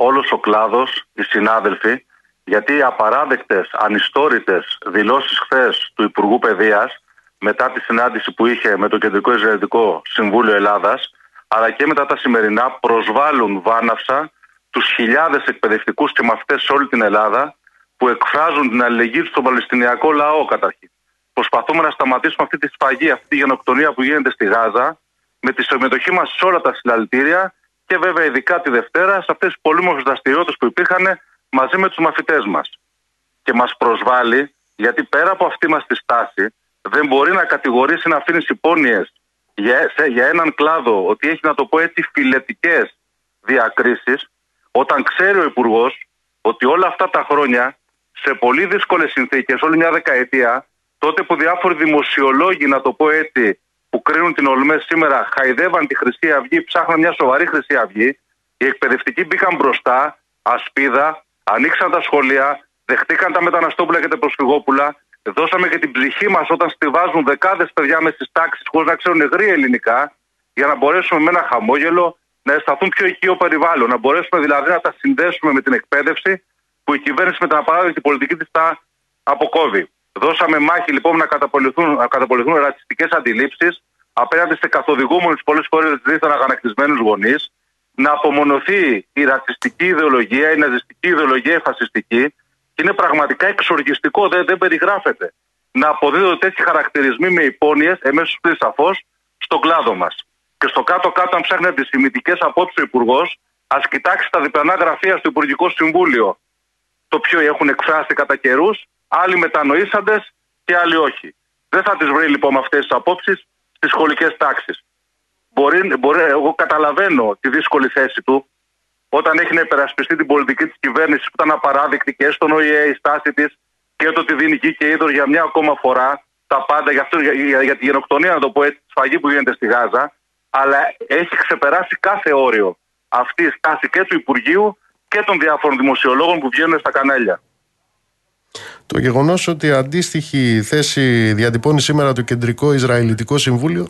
όλος ο κλάδος, οι συνάδελφοι, γιατί οι απαράδεκτες, ανιστόρητες δηλώσεις χθες του Υπουργού Παιδείας μετά τη συνάντηση που είχε με το Κεντρικό Ισραηλιτικό Συμβούλιο Ελλάδας αλλά και μετά τα σημερινά προσβάλλουν βάναυσα τους χιλιάδες εκπαιδευτικούς και μαθητές σε όλη την Ελλάδα που εκφράζουν την αλληλεγγύη τους στον Παλαιστινιακό λαό καταρχήν. Προσπαθούμε να σταματήσουμε αυτή τη σφαγή, αυτή τη γενοκτονία που γίνεται στη Γάζα με τη συμμετοχή μας σε όλα τα συλλαλητήρια και βέβαια ειδικά τη Δευτέρα σε αυτές τις πολύμορφες δραστηριότητες που υπήρχαν μαζί με τους μαθητές μας. Και μας προσβάλλει γιατί πέρα από αυτή μας τη στάση δεν μπορεί να κατηγορήσει να αφήνει υπόνοιε για, για έναν κλάδο ότι έχει να το πω έτσι φιλετικές διακρίσεις όταν ξέρει ο Υπουργός ότι όλα αυτά τα χρόνια σε πολύ δύσκολες συνθήκες, όλη μια δεκαετία, τότε που διάφοροι δημοσιολόγοι, να το πω έτσι, που κρίνουν την ΟΛΜΕ σήμερα, χαϊδεύαν τη Χρυσή Αυγή, ψάχναν μια σοβαρή Χρυσή Αυγή. Οι εκπαιδευτικοί μπήκαν μπροστά, ασπίδα, ανοίξαν τα σχολεία, δεχτήκαν τα μεταναστόπουλα και τα προσφυγόπουλα, δώσαμε και την ψυχή μας όταν στηβάζουν δεκάδες παιδιά μες στις τάξεις χωρίς να ξέρουν ευρύ ελληνικά, για να μπορέσουμε με ένα χαμόγελο να αισθανθούν πιο οικείο περιβάλλον, να μπορέσουμε δηλαδή να τα συνδέσουμε με την εκπαίδευση που η κυβέρνηση με την απαράδεκτη πολιτική της τα αποκόβει. Δώσαμε μάχη λοιπόν να καταπολυθούν, να καταπολυθούν ρατσιστικές αντιλήψεις απέναντι σε καθοδηγούμενους πολλές φορές δίθεν αγανακτισμένους γονείς, να απομονωθεί η ρατσιστική ιδεολογία, η ναζιστική ιδεολογία, η φασιστική. Και είναι πραγματικά εξοργιστικό, δεν, δεν περιγράφεται. Να αποδίδονται τέτοιοι χαρακτηρισμοί με υπόνοιες, εμέσως πλήρη σαφώς, στον κλάδο μας. Και στο κάτω-κάτω, αν ψάχνει αντισημητικέ απόψεις ο Υπουργός, ας κοιτάξει τα διπλανά γραφεία στο Υπουργικό Συμβούλιο. Το οποίο έχουν εκφράσει κατά καιρούς άλλοι μετανοήσαντες και άλλοι όχι. Δεν θα τις βρει λοιπόν με αυτές τις απόψεις στις σχολικές τάξεις. Μπορεί, μπορεί, εγώ καταλαβαίνω τη δύσκολη θέση του όταν έχει να υπερασπιστεί την πολιτική της κυβέρνησης που ήταν απαράδεκτη και στον ΟΗΕ η στάση της και το ότι δίνει γη και είδο για μια ακόμα φορά τα πάντα για, αυτό, για, για, για τη γενοκτονία, να το πω έτσι, τη σφαγή που γίνεται στη Γάζα. Αλλά έχει ξεπεράσει κάθε όριο αυτή η στάση και του Υπουργείου και των διάφορων δημοσιολόγων που βγαίνουν στα κανάλια. Το γεγονός ότι αντίστοιχη θέση διατυπώνει σήμερα το Κεντρικό Ισραηλιτικό Συμβούλιο.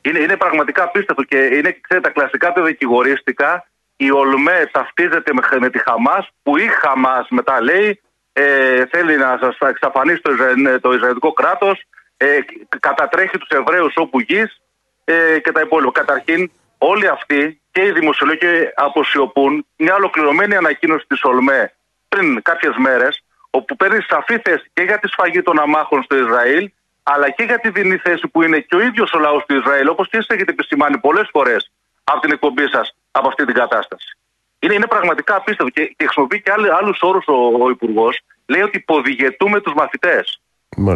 Είναι, είναι πραγματικά απίστευτο και είναι ξέρετε, τα κλασικά τα δικηγορίστικα. Η ΟΛΜΕ ταυτίζεται με, με τη Χαμάς, που η Χαμάς μετά λέει ε, θέλει να σας εξαφανίσει το, Ισραηλ, το Ισραηλιτικό κράτος, ε, κατατρέχει τους Εβραίους όπου γης ε, και τα υπόλοιπα. Καταρχήν, όλοι αυτοί και οι δημοσιολόγοι αποσιωπούν μια ολοκληρωμένη ανακοίνωση της ΟΛΜΕ πριν κάποιες μέρες όπου παίρνει σαφή θέση και για τη σφαγή των αμάχων στο Ισραήλ, αλλά και για τη δινή θέση που είναι και ο ίδιος ο λαός του Ισραήλ, όπως και εσεί έχετε επισημάνει πολλές φορές από την εκπομπή σας από αυτή την κατάσταση. Είναι, είναι πραγματικά απίστευτο και, και χρησιμοποιεί και άλλους όρους ο, ο Υπουργός. Λέει ότι υποδηγετούμε τους μαθητές.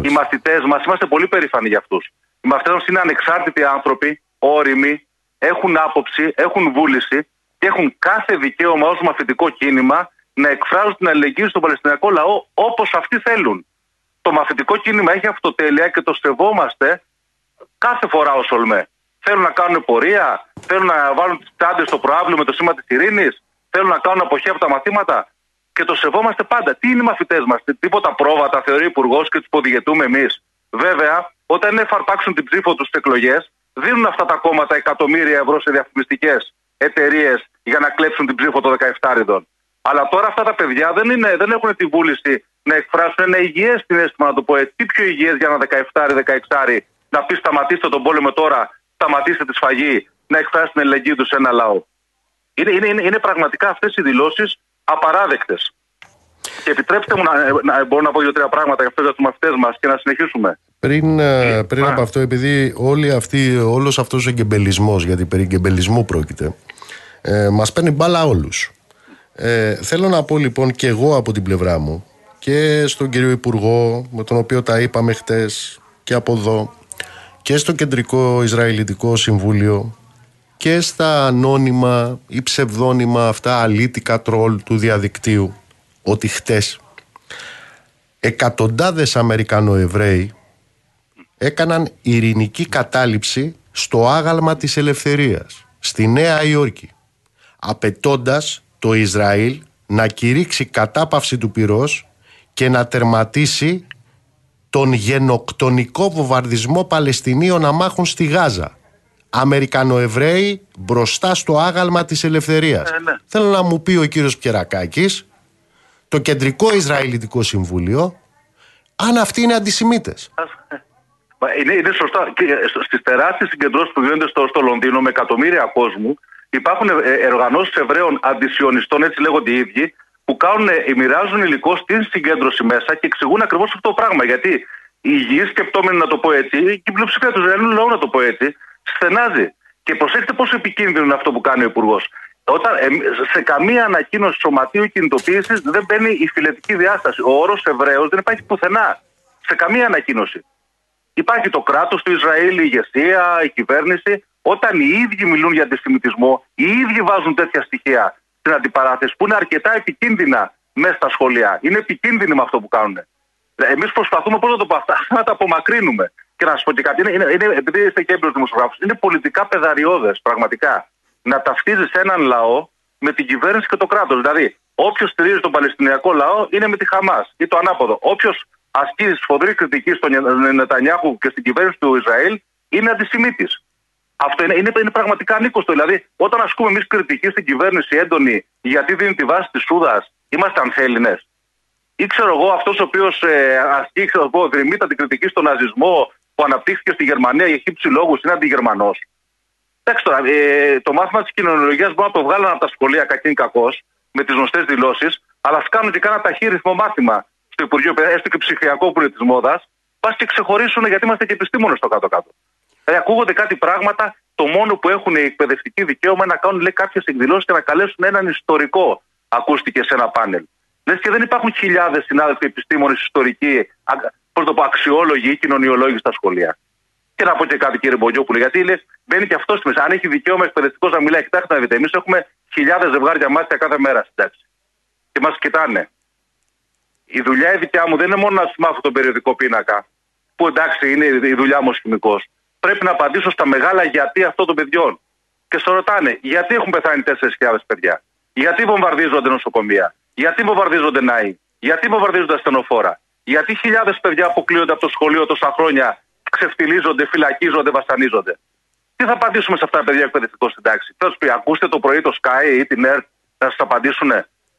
Οι μαθητές μας είμαστε πολύ περήφανοι για αυτούς. Οι μαθητές μας είναι ανεξάρτητοι άνθρωποι, όριμοι, έχουν άποψη, έχουν βούληση και έχουν κάθε δικαίωμα ως μαθητικό κίνημα να εκφράζουν την αλληλεγγύη στον Παλαιστινιακό λαό όπως αυτοί θέλουν. Το μαθητικό κίνημα έχει αυτοτέλεια και το σεβόμαστε κάθε φορά ως Ολμέ. Θέλουν να κάνουν πορεία, θέλουν να βάλουν τις τσάντες στο προάβλιο με το σήμα της ειρήνης, θέλουν να κάνουν αποχή από τα μαθήματα και το σεβόμαστε πάντα. Τι είναι οι μαθητές μας, τίποτα πρόβατα, θεωρεί ο Υπουργός και τους υποδηγετούμε εμείς. Βέβαια, όταν εφαρπάξουν την ψήφο τους στις εκλογές, δίνουν αυτά τα κόμματα εκατομμύρια ευρώ σε διαφημιστικές εταιρείες για να κλέψουν την ψήφο των 17 αλλά τώρα αυτά τα παιδιά δεν, είναι, δεν έχουν τη βούληση να εκφράσουν ένα υγιές συνέστημα, να το πω έτσι. Τι πιο υγιές για ένα 17-16 να πει σταματήστε τον πόλεμο τώρα, σταματήστε τη σφαγή, να εκφράσει την ελεγγύη τους σε ένα λαό. Είναι, είναι, είναι, είναι πραγματικά αυτές οι δηλώσεις απαράδεκτες. Και επιτρέψτε μου να, να μπορώ να πω δύο-τρία πράγματα για αυτό για τους μαθητές μας και να συνεχίσουμε. Πριν, ε, πριν από αυτό, επειδή όλοι αυτοί, όλος αυτός ο εγκεμπελισμός, γιατί περί εγκεμπελισμού πρόκειται, ε, μας παίρνει μπάλα όλους. Ε, θέλω να πω λοιπόν και εγώ από την πλευρά μου και στον κύριο Υπουργό με τον οποίο τα είπαμε χτες και από εδώ και στο Κεντρικό Ισραηλιτικό Συμβούλιο και στα ανώνυμα ή ψευδόνυμα αυτά αλήτικα τρόλ του διαδικτύου ότι χτες εκατοντάδες Αμερικανοεβραίοι έκαναν ειρηνική κατάληψη στο άγαλμα της ελευθερίας στη Νέα Υόρκη απαιτώντας το Ισραήλ να κηρύξει κατάπαυση του πυρός και να τερματίσει τον γενοκτονικό βομβαρδισμό Παλαιστινίων αμάχων στη Γάζα. Αμερικανοεβραίοι μπροστά στο άγαλμα της ελευθερίας. Ε, ναι. Θέλω να μου πει ο κύριος Πιερακάκης, το Κεντρικό Ισραηλιτικό Συμβούλιο, αν αυτοί είναι αντισημίτες. Μα Είναι, είναι σωστά. Στις τεράστιες συγκεντρώσεις που γίνονται στο, στο Λονδίνο με εκατομμύρια κόσμου, υπάρχουν ε, οργανώσεις Εβραίων αντισιωνιστών, έτσι λέγονται οι ίδιοι, που κάνουν, ε, μοιράζουν υλικό στην συγκέντρωση μέσα και εξηγούν ακριβώς αυτό το πράγμα. Γιατί οι υγιείς σκεπτόμενοι, να το πω έτσι, και η πλειοψηφία τους Ισραηλινού λαού, να το πω έτσι, στενάζει. Και προσέξτε πόσο επικίνδυνο είναι αυτό που κάνει ο Υπουργός. Όταν ε, σε καμία ανακοίνωση σωματείου κινητοποίησης δεν μπαίνει η φιλετική διάσταση. Ο όρος Εβραίος δεν υπάρχει πουθενά. Σε καμία ανακοίνωση. Υπάρχει το κράτος του Ισραήλ, η ηγεσία, η κυβέρνηση. Όταν οι ίδιοι μιλούν για αντισημιτισμό, οι ίδιοι βάζουν τέτοια στοιχεία στην αντιπαράθεση που είναι αρκετά επικίνδυνα μέσα στα σχολεία. Είναι επικίνδυνοι με αυτό που κάνουν. Εμείς προσπαθούμε πώς να το πω αυτά, [laughs] να τα απομακρύνουμε. Και να σας πω και κάτι, είναι, είναι, είναι, επειδή είστε και έμπειρος δημοσιογράφος, είναι πολιτικά πεδαριώδες πραγματικά να ταυτίζεις έναν λαό με την κυβέρνηση και το κράτος. Δηλαδή, όποιος στηρίζει τον Παλαιστινιακό λαό είναι με τη Χαμάς ή το ανάποδο. Όποιος ασκεί σφοδρή κριτική στον Νετανιάχου και στην κυβέρνηση του Ισραήλ είναι αντισημίτης. Αυτό είναι, είναι, είναι πραγματικά ανήκωστο. Δηλαδή, όταν ασκούμε εμείς κριτική στην κυβέρνηση έντονη γιατί δίνει τη βάση της Σούδας, είμαστε ανθέληνε. Ή ξέρω εγώ, αυτός ο οποίος ε, ασκεί, ξέρω εγώ, την κριτική στον ναζισμό που αναπτύχθηκε στη Γερμανία για χύψη λόγους είναι αντιγερμανός. Εντάξει τώρα, ε, το μάθημα της κοινωνιολογίας μπορεί να το βγάλουν από τα σχολεία κακήν κακός με τις γνωστές δηλώσεις, αλλά ας κάνουν και κάνα ταχύριθμο μάθημα στο Υπουργείο Παιδεία, έστω και ψηφιακό που είναι τη μόδα, πας και ξεχωρίσουν γιατί είμαστε και επιστήμονες στο κάτω-κάτω. Δηλαδή, ακούγονται κάτι πράγματα, το μόνο που έχουν οι εκπαιδευτικοί δικαίωμα είναι να κάνουν κάποιες εκδηλώσεις και να καλέσουν έναν ιστορικό. Ακούστηκε σε ένα πάνελ. Λες και δεν υπάρχουν χιλιάδες συνάδελφοι επιστήμονες, ιστορικοί, πώς το πω, αξιόλογοι ή κοινωνιολόγοι στα σχολεία. Και να πω και κάτι, κύριε Μπογιόπουλο, γιατί λες, μπαίνει και αυτός στη μέση. Αν έχει δικαίωμα εκπαιδευτικός να μιλάει, κοιτάξτε να δείτε, εμείς έχουμε χιλιάδες ζευγάρια μάτια κάθε μέρα στην τάξη. Και μας κοιτάνε. Η δουλειά η δικιά μου δεν είναι μόνο να σου μάθω τον περιοδικό πίνακα, που εντάξει είναι η δουλειά μου ως χημικός. Πρέπει να απαντήσω στα μεγάλα γιατί αυτών των παιδιών. Και στο ρωτάνε, γιατί έχουν πεθάνει 4.000 παιδιά, γιατί βομβαρδίζονται νοσοκομεία, γιατί βομβαρδίζονται ναοί, γιατί βομβαρδίζονται ασθενοφόρα, γιατί χιλιάδες παιδιά αποκλείονται από το σχολείο τόσα χρόνια, ξεφτιλίζονται, φυλακίζονται, βασανίζονται; Τι θα απαντήσουμε σε αυτά τα παιδιά εκπαιδευτικό στην τάξη. Θέλω πει, ακούστε το πρωί το Sky ή την ΕΡΤ να σας απαντήσουν.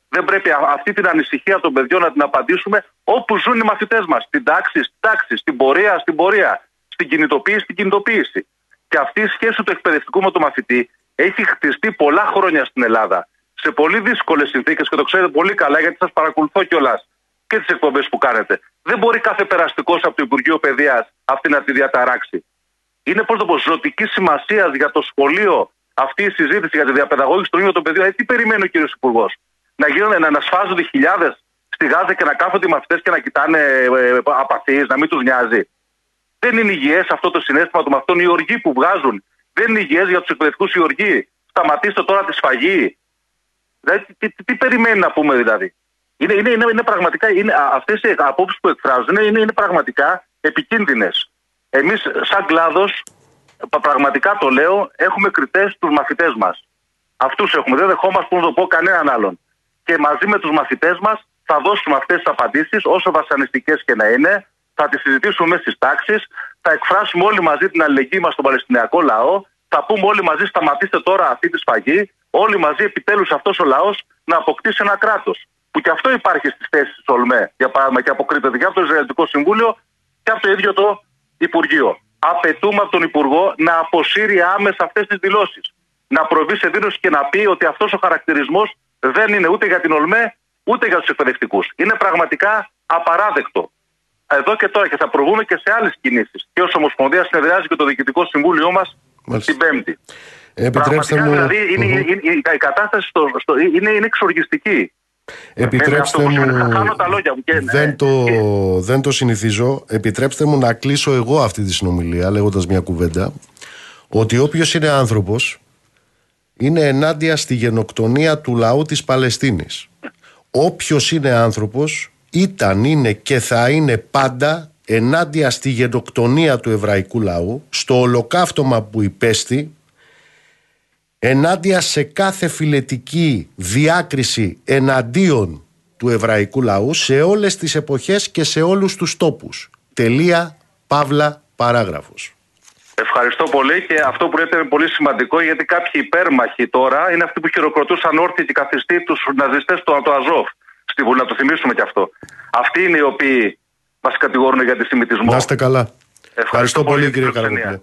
Δεν πρέπει αυτή την ανησυχία των παιδιών να την απαντήσουμε όπου ζουν οι μαθητές μας. Στην τάξη, στην τάξη, στην πορεία, στην πορεία, στην κινητοποίηση, στην κινητοποίηση. Και αυτή η σχέση του εκπαιδευτικού με το μαθητή έχει χτιστεί πολλά χρόνια στην Ελλάδα. Σε πολύ δύσκολες συνθήκες και το ξέρετε πολύ καλά γιατί σας παρακολουθώ κιόλας και τις εκπομπές που κάνετε. Δεν μπορεί κάθε περαστικός από το Υπουργείο Παιδείας αυτή να τη διαταράξει. Είναι πώς το πω, ζωτική σημασία για το σχολείο αυτή η συζήτηση για τη διαπαιδαγώγηση των ίδιων των παιδιών. Ε, τι περιμένει ο κύριος Υπουργός, Να γίνονται, να ανασφάζονται χιλιάδες στη Γάζα και να κάθονται οι μαθητές και να κοιτάνε ε, απαθείς, να μην τους νοιάζει. Δεν είναι υγιές αυτό το συνέστημα των μαθητών. Οι οργοί που βγάζουν δεν είναι υγιές για τους εκπαιδευτικούς οι οργοί. Σταματήστε τώρα τη σφαγή. Δηλαδή, τι, τι, τι περιμένει να πούμε δηλαδή; Είναι, είναι, είναι, είναι πραγματικά, είναι, αυτές οι απόψεις που εκφράζουν είναι, είναι πραγματικά επικίνδυνες. Εμείς σαν κλάδος, πραγματικά το λέω, έχουμε κριτές τους μαθητές μας. Αυτούς έχουμε, δεν δεχόμαστε που να το πω κανέναν άλλον. Και μαζί με τους μαθητές μας θα δώσουμε αυτές τις απαντήσεις όσο βασανιστικές και να είναι, θα τις συζητήσουμε μέσα στις τάξεις, θα εκφράσουμε όλοι μαζί την αλληλεγγύη μας στον Παλαιστινιακό λαό, θα πούμε όλοι μαζί σταματήστε τώρα αυτή τη σφαγή, όλοι μαζί επιτέλους αυτός ο λαός να αποκτήσει ένα κράτος που και αυτό υπάρχει στις θέσεις της ΟΛΜΕ, για παράδειγμα, και αποκρίνεται και από το Ισραηλιτικό Συμβούλιο και από το ίδιο το Υπουργείο. Απαιτούμε από τον Υπουργό να αποσύρει άμεσα αυτές τις δηλώσεις. Να προβεί σε δήλωση και να πει ότι αυτός ο χαρακτηρισμός δεν είναι ούτε για την ΟΛΜΕ ούτε για τους εκπαιδευτικούς. Είναι πραγματικά απαράδεκτο. Εδώ και τώρα και θα προβούμε και σε άλλες κινήσεις. Και ως Ομοσπονδίας συνεδριάζει και το Διοικητικό Συμβούλιο μας την Πέμπτη. Επιτρέψτε μου... δηλαδή είναι, είναι, η κατάσταση στο, στο, είναι, είναι εξοργιστική. Επιτρέψτε μου. Δεν το, δεν το συνηθίζω. Επιτρέψτε μου να κλείσω εγώ αυτή τη συνομιλία λέγοντας μια κουβέντα. Ότι όποιος είναι άνθρωπος είναι ενάντια στη γενοκτονία του λαού της Παλαιστίνης. Όποιος είναι άνθρωπος ήταν, είναι και θα είναι πάντα ενάντια στη γενοκτονία του εβραϊκού λαού, στο ολοκαύτωμα που υπέστη ενάντια σε κάθε φιλετική διάκριση εναντίον του εβραϊκού λαού σε όλες τις εποχές και σε όλους τους τόπους. Τελεία, παύλα, παράγραφος. Ευχαριστώ πολύ και αυτό που λέτε είναι πολύ σημαντικό γιατί κάποιοι υπέρμαχοι τώρα είναι αυτοί που χειροκροτούσαν όρθιοι και καθιστοί τους ναζιστές του Αζόφ στη Βουλή. Να το θυμίσουμε και αυτό. Αυτοί είναι οι οποίοι μας κατηγορούν για αντισημιτισμό. Να είστε καλά. Ευχαριστώ, Ευχαριστώ πολύ, κύριε Καραγοπούλε.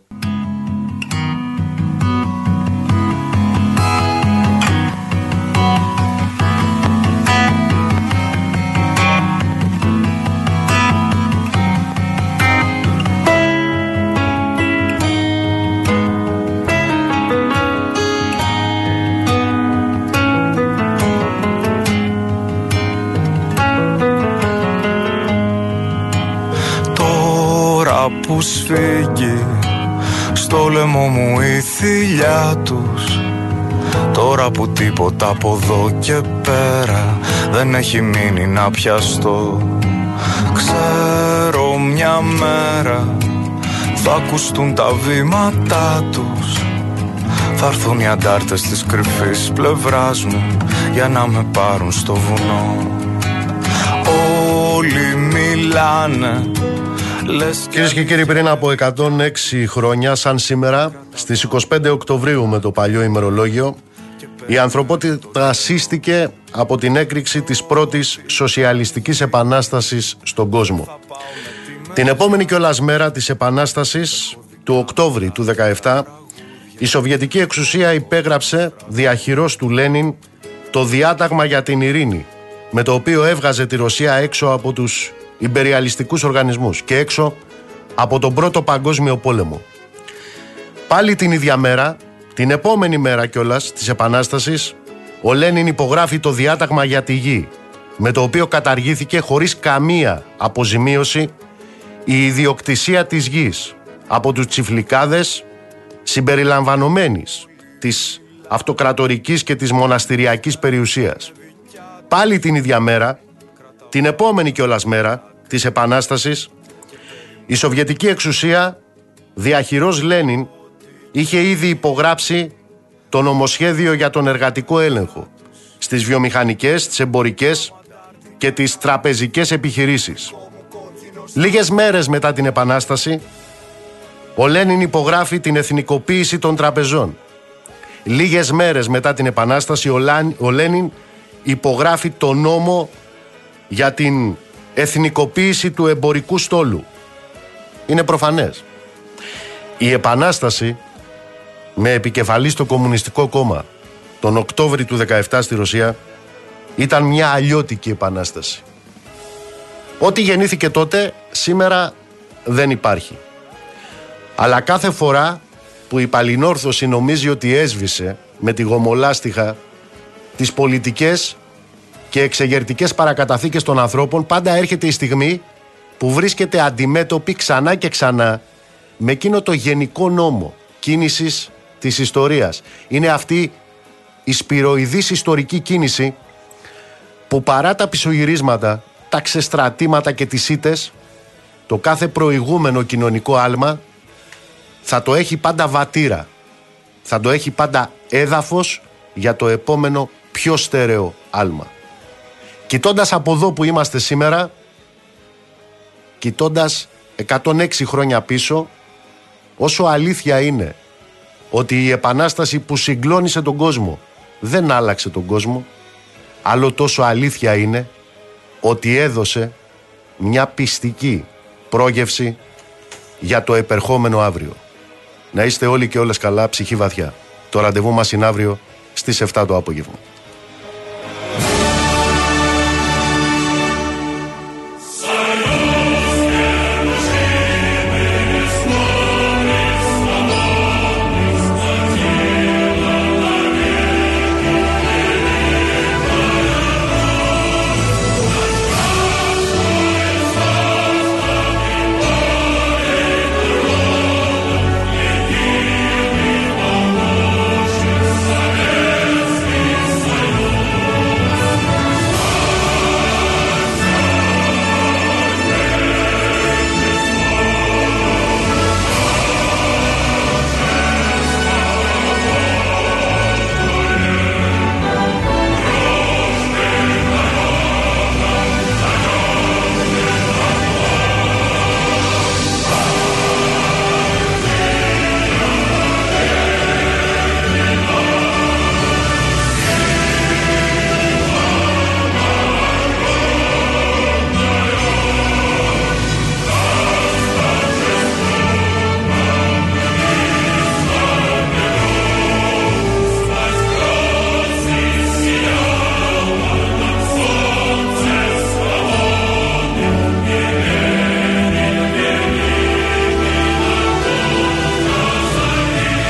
Στο λαιμό μου η θηλιά τους. Τώρα που τίποτα από εδώ και πέρα δεν έχει μείνει να πιαστώ. Ξέρω μια μέρα θα ακουστούν τα βήματά τους. Θα έρθουν οι αντάρτες της κρυφής πλευράς μου για να με πάρουν στο βουνό. Όλοι μιλάνε Κυρίες και κύριοι, πριν από 106 χρόνια, σαν σήμερα, στις 25 Οκτωβρίου με το παλιό ημερολόγιο, η ανθρωπότητα σύστηκε από την έκρηξη της πρώτης σοσιαλιστικής επανάστασης στον κόσμο. Την επόμενη κιόλας μέρα της επανάστασης, του Οκτώβρη του 17, η Σοβιετική εξουσία υπέγραψε διαχειρός του Λένιν το διάταγμα για την ειρήνη, με το οποίο έβγαζε τη Ρωσία έξω από τους υπεριαλιστικούς οργανισμούς και έξω από τον Πρώτο Παγκόσμιο Πόλεμο. Πάλι την ίδια μέρα, την επόμενη μέρα κιόλας της Επανάστασης, ο Λένιν υπογράφει το διάταγμα για τη γη, με το οποίο καταργήθηκε χωρίς καμία αποζημίωση η ιδιοκτησία της γης από τους τσιφλικάδες συμπεριλαμβανομένης της αυτοκρατορικής και της μοναστηριακής περιουσίας. Πάλι την ίδια μέρα, την επόμενη κιόλας μέρα, της Επανάστασης, η Σοβιετική εξουσία, διαχειρός Λένιν, είχε ήδη υπογράψει το νομοσχέδιο για τον εργατικό έλεγχο στις βιομηχανικές, τις εμπορικές και τις τραπεζικές επιχειρήσεις. Λίγες μέρες μετά την Επανάσταση, ο Λένιν υπογράφει την εθνικοποίηση των τραπεζών. Λίγες μέρες μετά την Επανάσταση, ο Λένιν υπογράφει το νόμο για την εθνικοποίηση του εμπορικού στόλου. Είναι προφανές. Η Επανάσταση με επικεφαλή στο Κομμουνιστικό Κόμμα τον Οκτώβρη του 17 στη Ρωσία ήταν μια αλλιώτικη επανάσταση. Ό,τι γεννήθηκε τότε σήμερα δεν υπάρχει. Αλλά κάθε φορά που η παλινόρθωση νομίζει ότι έσβησε με τη γομολάστιχα τις πολιτικές και εξεγερτικές παρακαταθήκες των ανθρώπων, πάντα έρχεται η στιγμή που βρίσκεται αντιμέτωπη ξανά και ξανά με εκείνο το γενικό νόμο κίνησης της ιστορίας. Είναι αυτή η σπυροειδής ιστορική κίνηση που παρά τα πισωγυρίσματα, τα ξεστρατήματα και τις ήτες, το κάθε προηγούμενο κοινωνικό άλμα θα το έχει πάντα βατήρα. Θα το έχει πάντα έδαφος για το επόμενο πιο στέρεο άλμα. Κοιτώντας από εδώ που είμαστε σήμερα, κοιτώντας 106 χρόνια πίσω, όσο αλήθεια είναι ότι η επανάσταση που συγκλώνησε τον κόσμο δεν άλλαξε τον κόσμο, άλλο τόσο αλήθεια είναι ότι έδωσε μια πιστική πρόγευση για το επερχόμενο αύριο. Να είστε όλοι και όλες καλά, ψυχή βαθιά. Το ραντεβού μας είναι αύριο στις 7 το απόγευμα.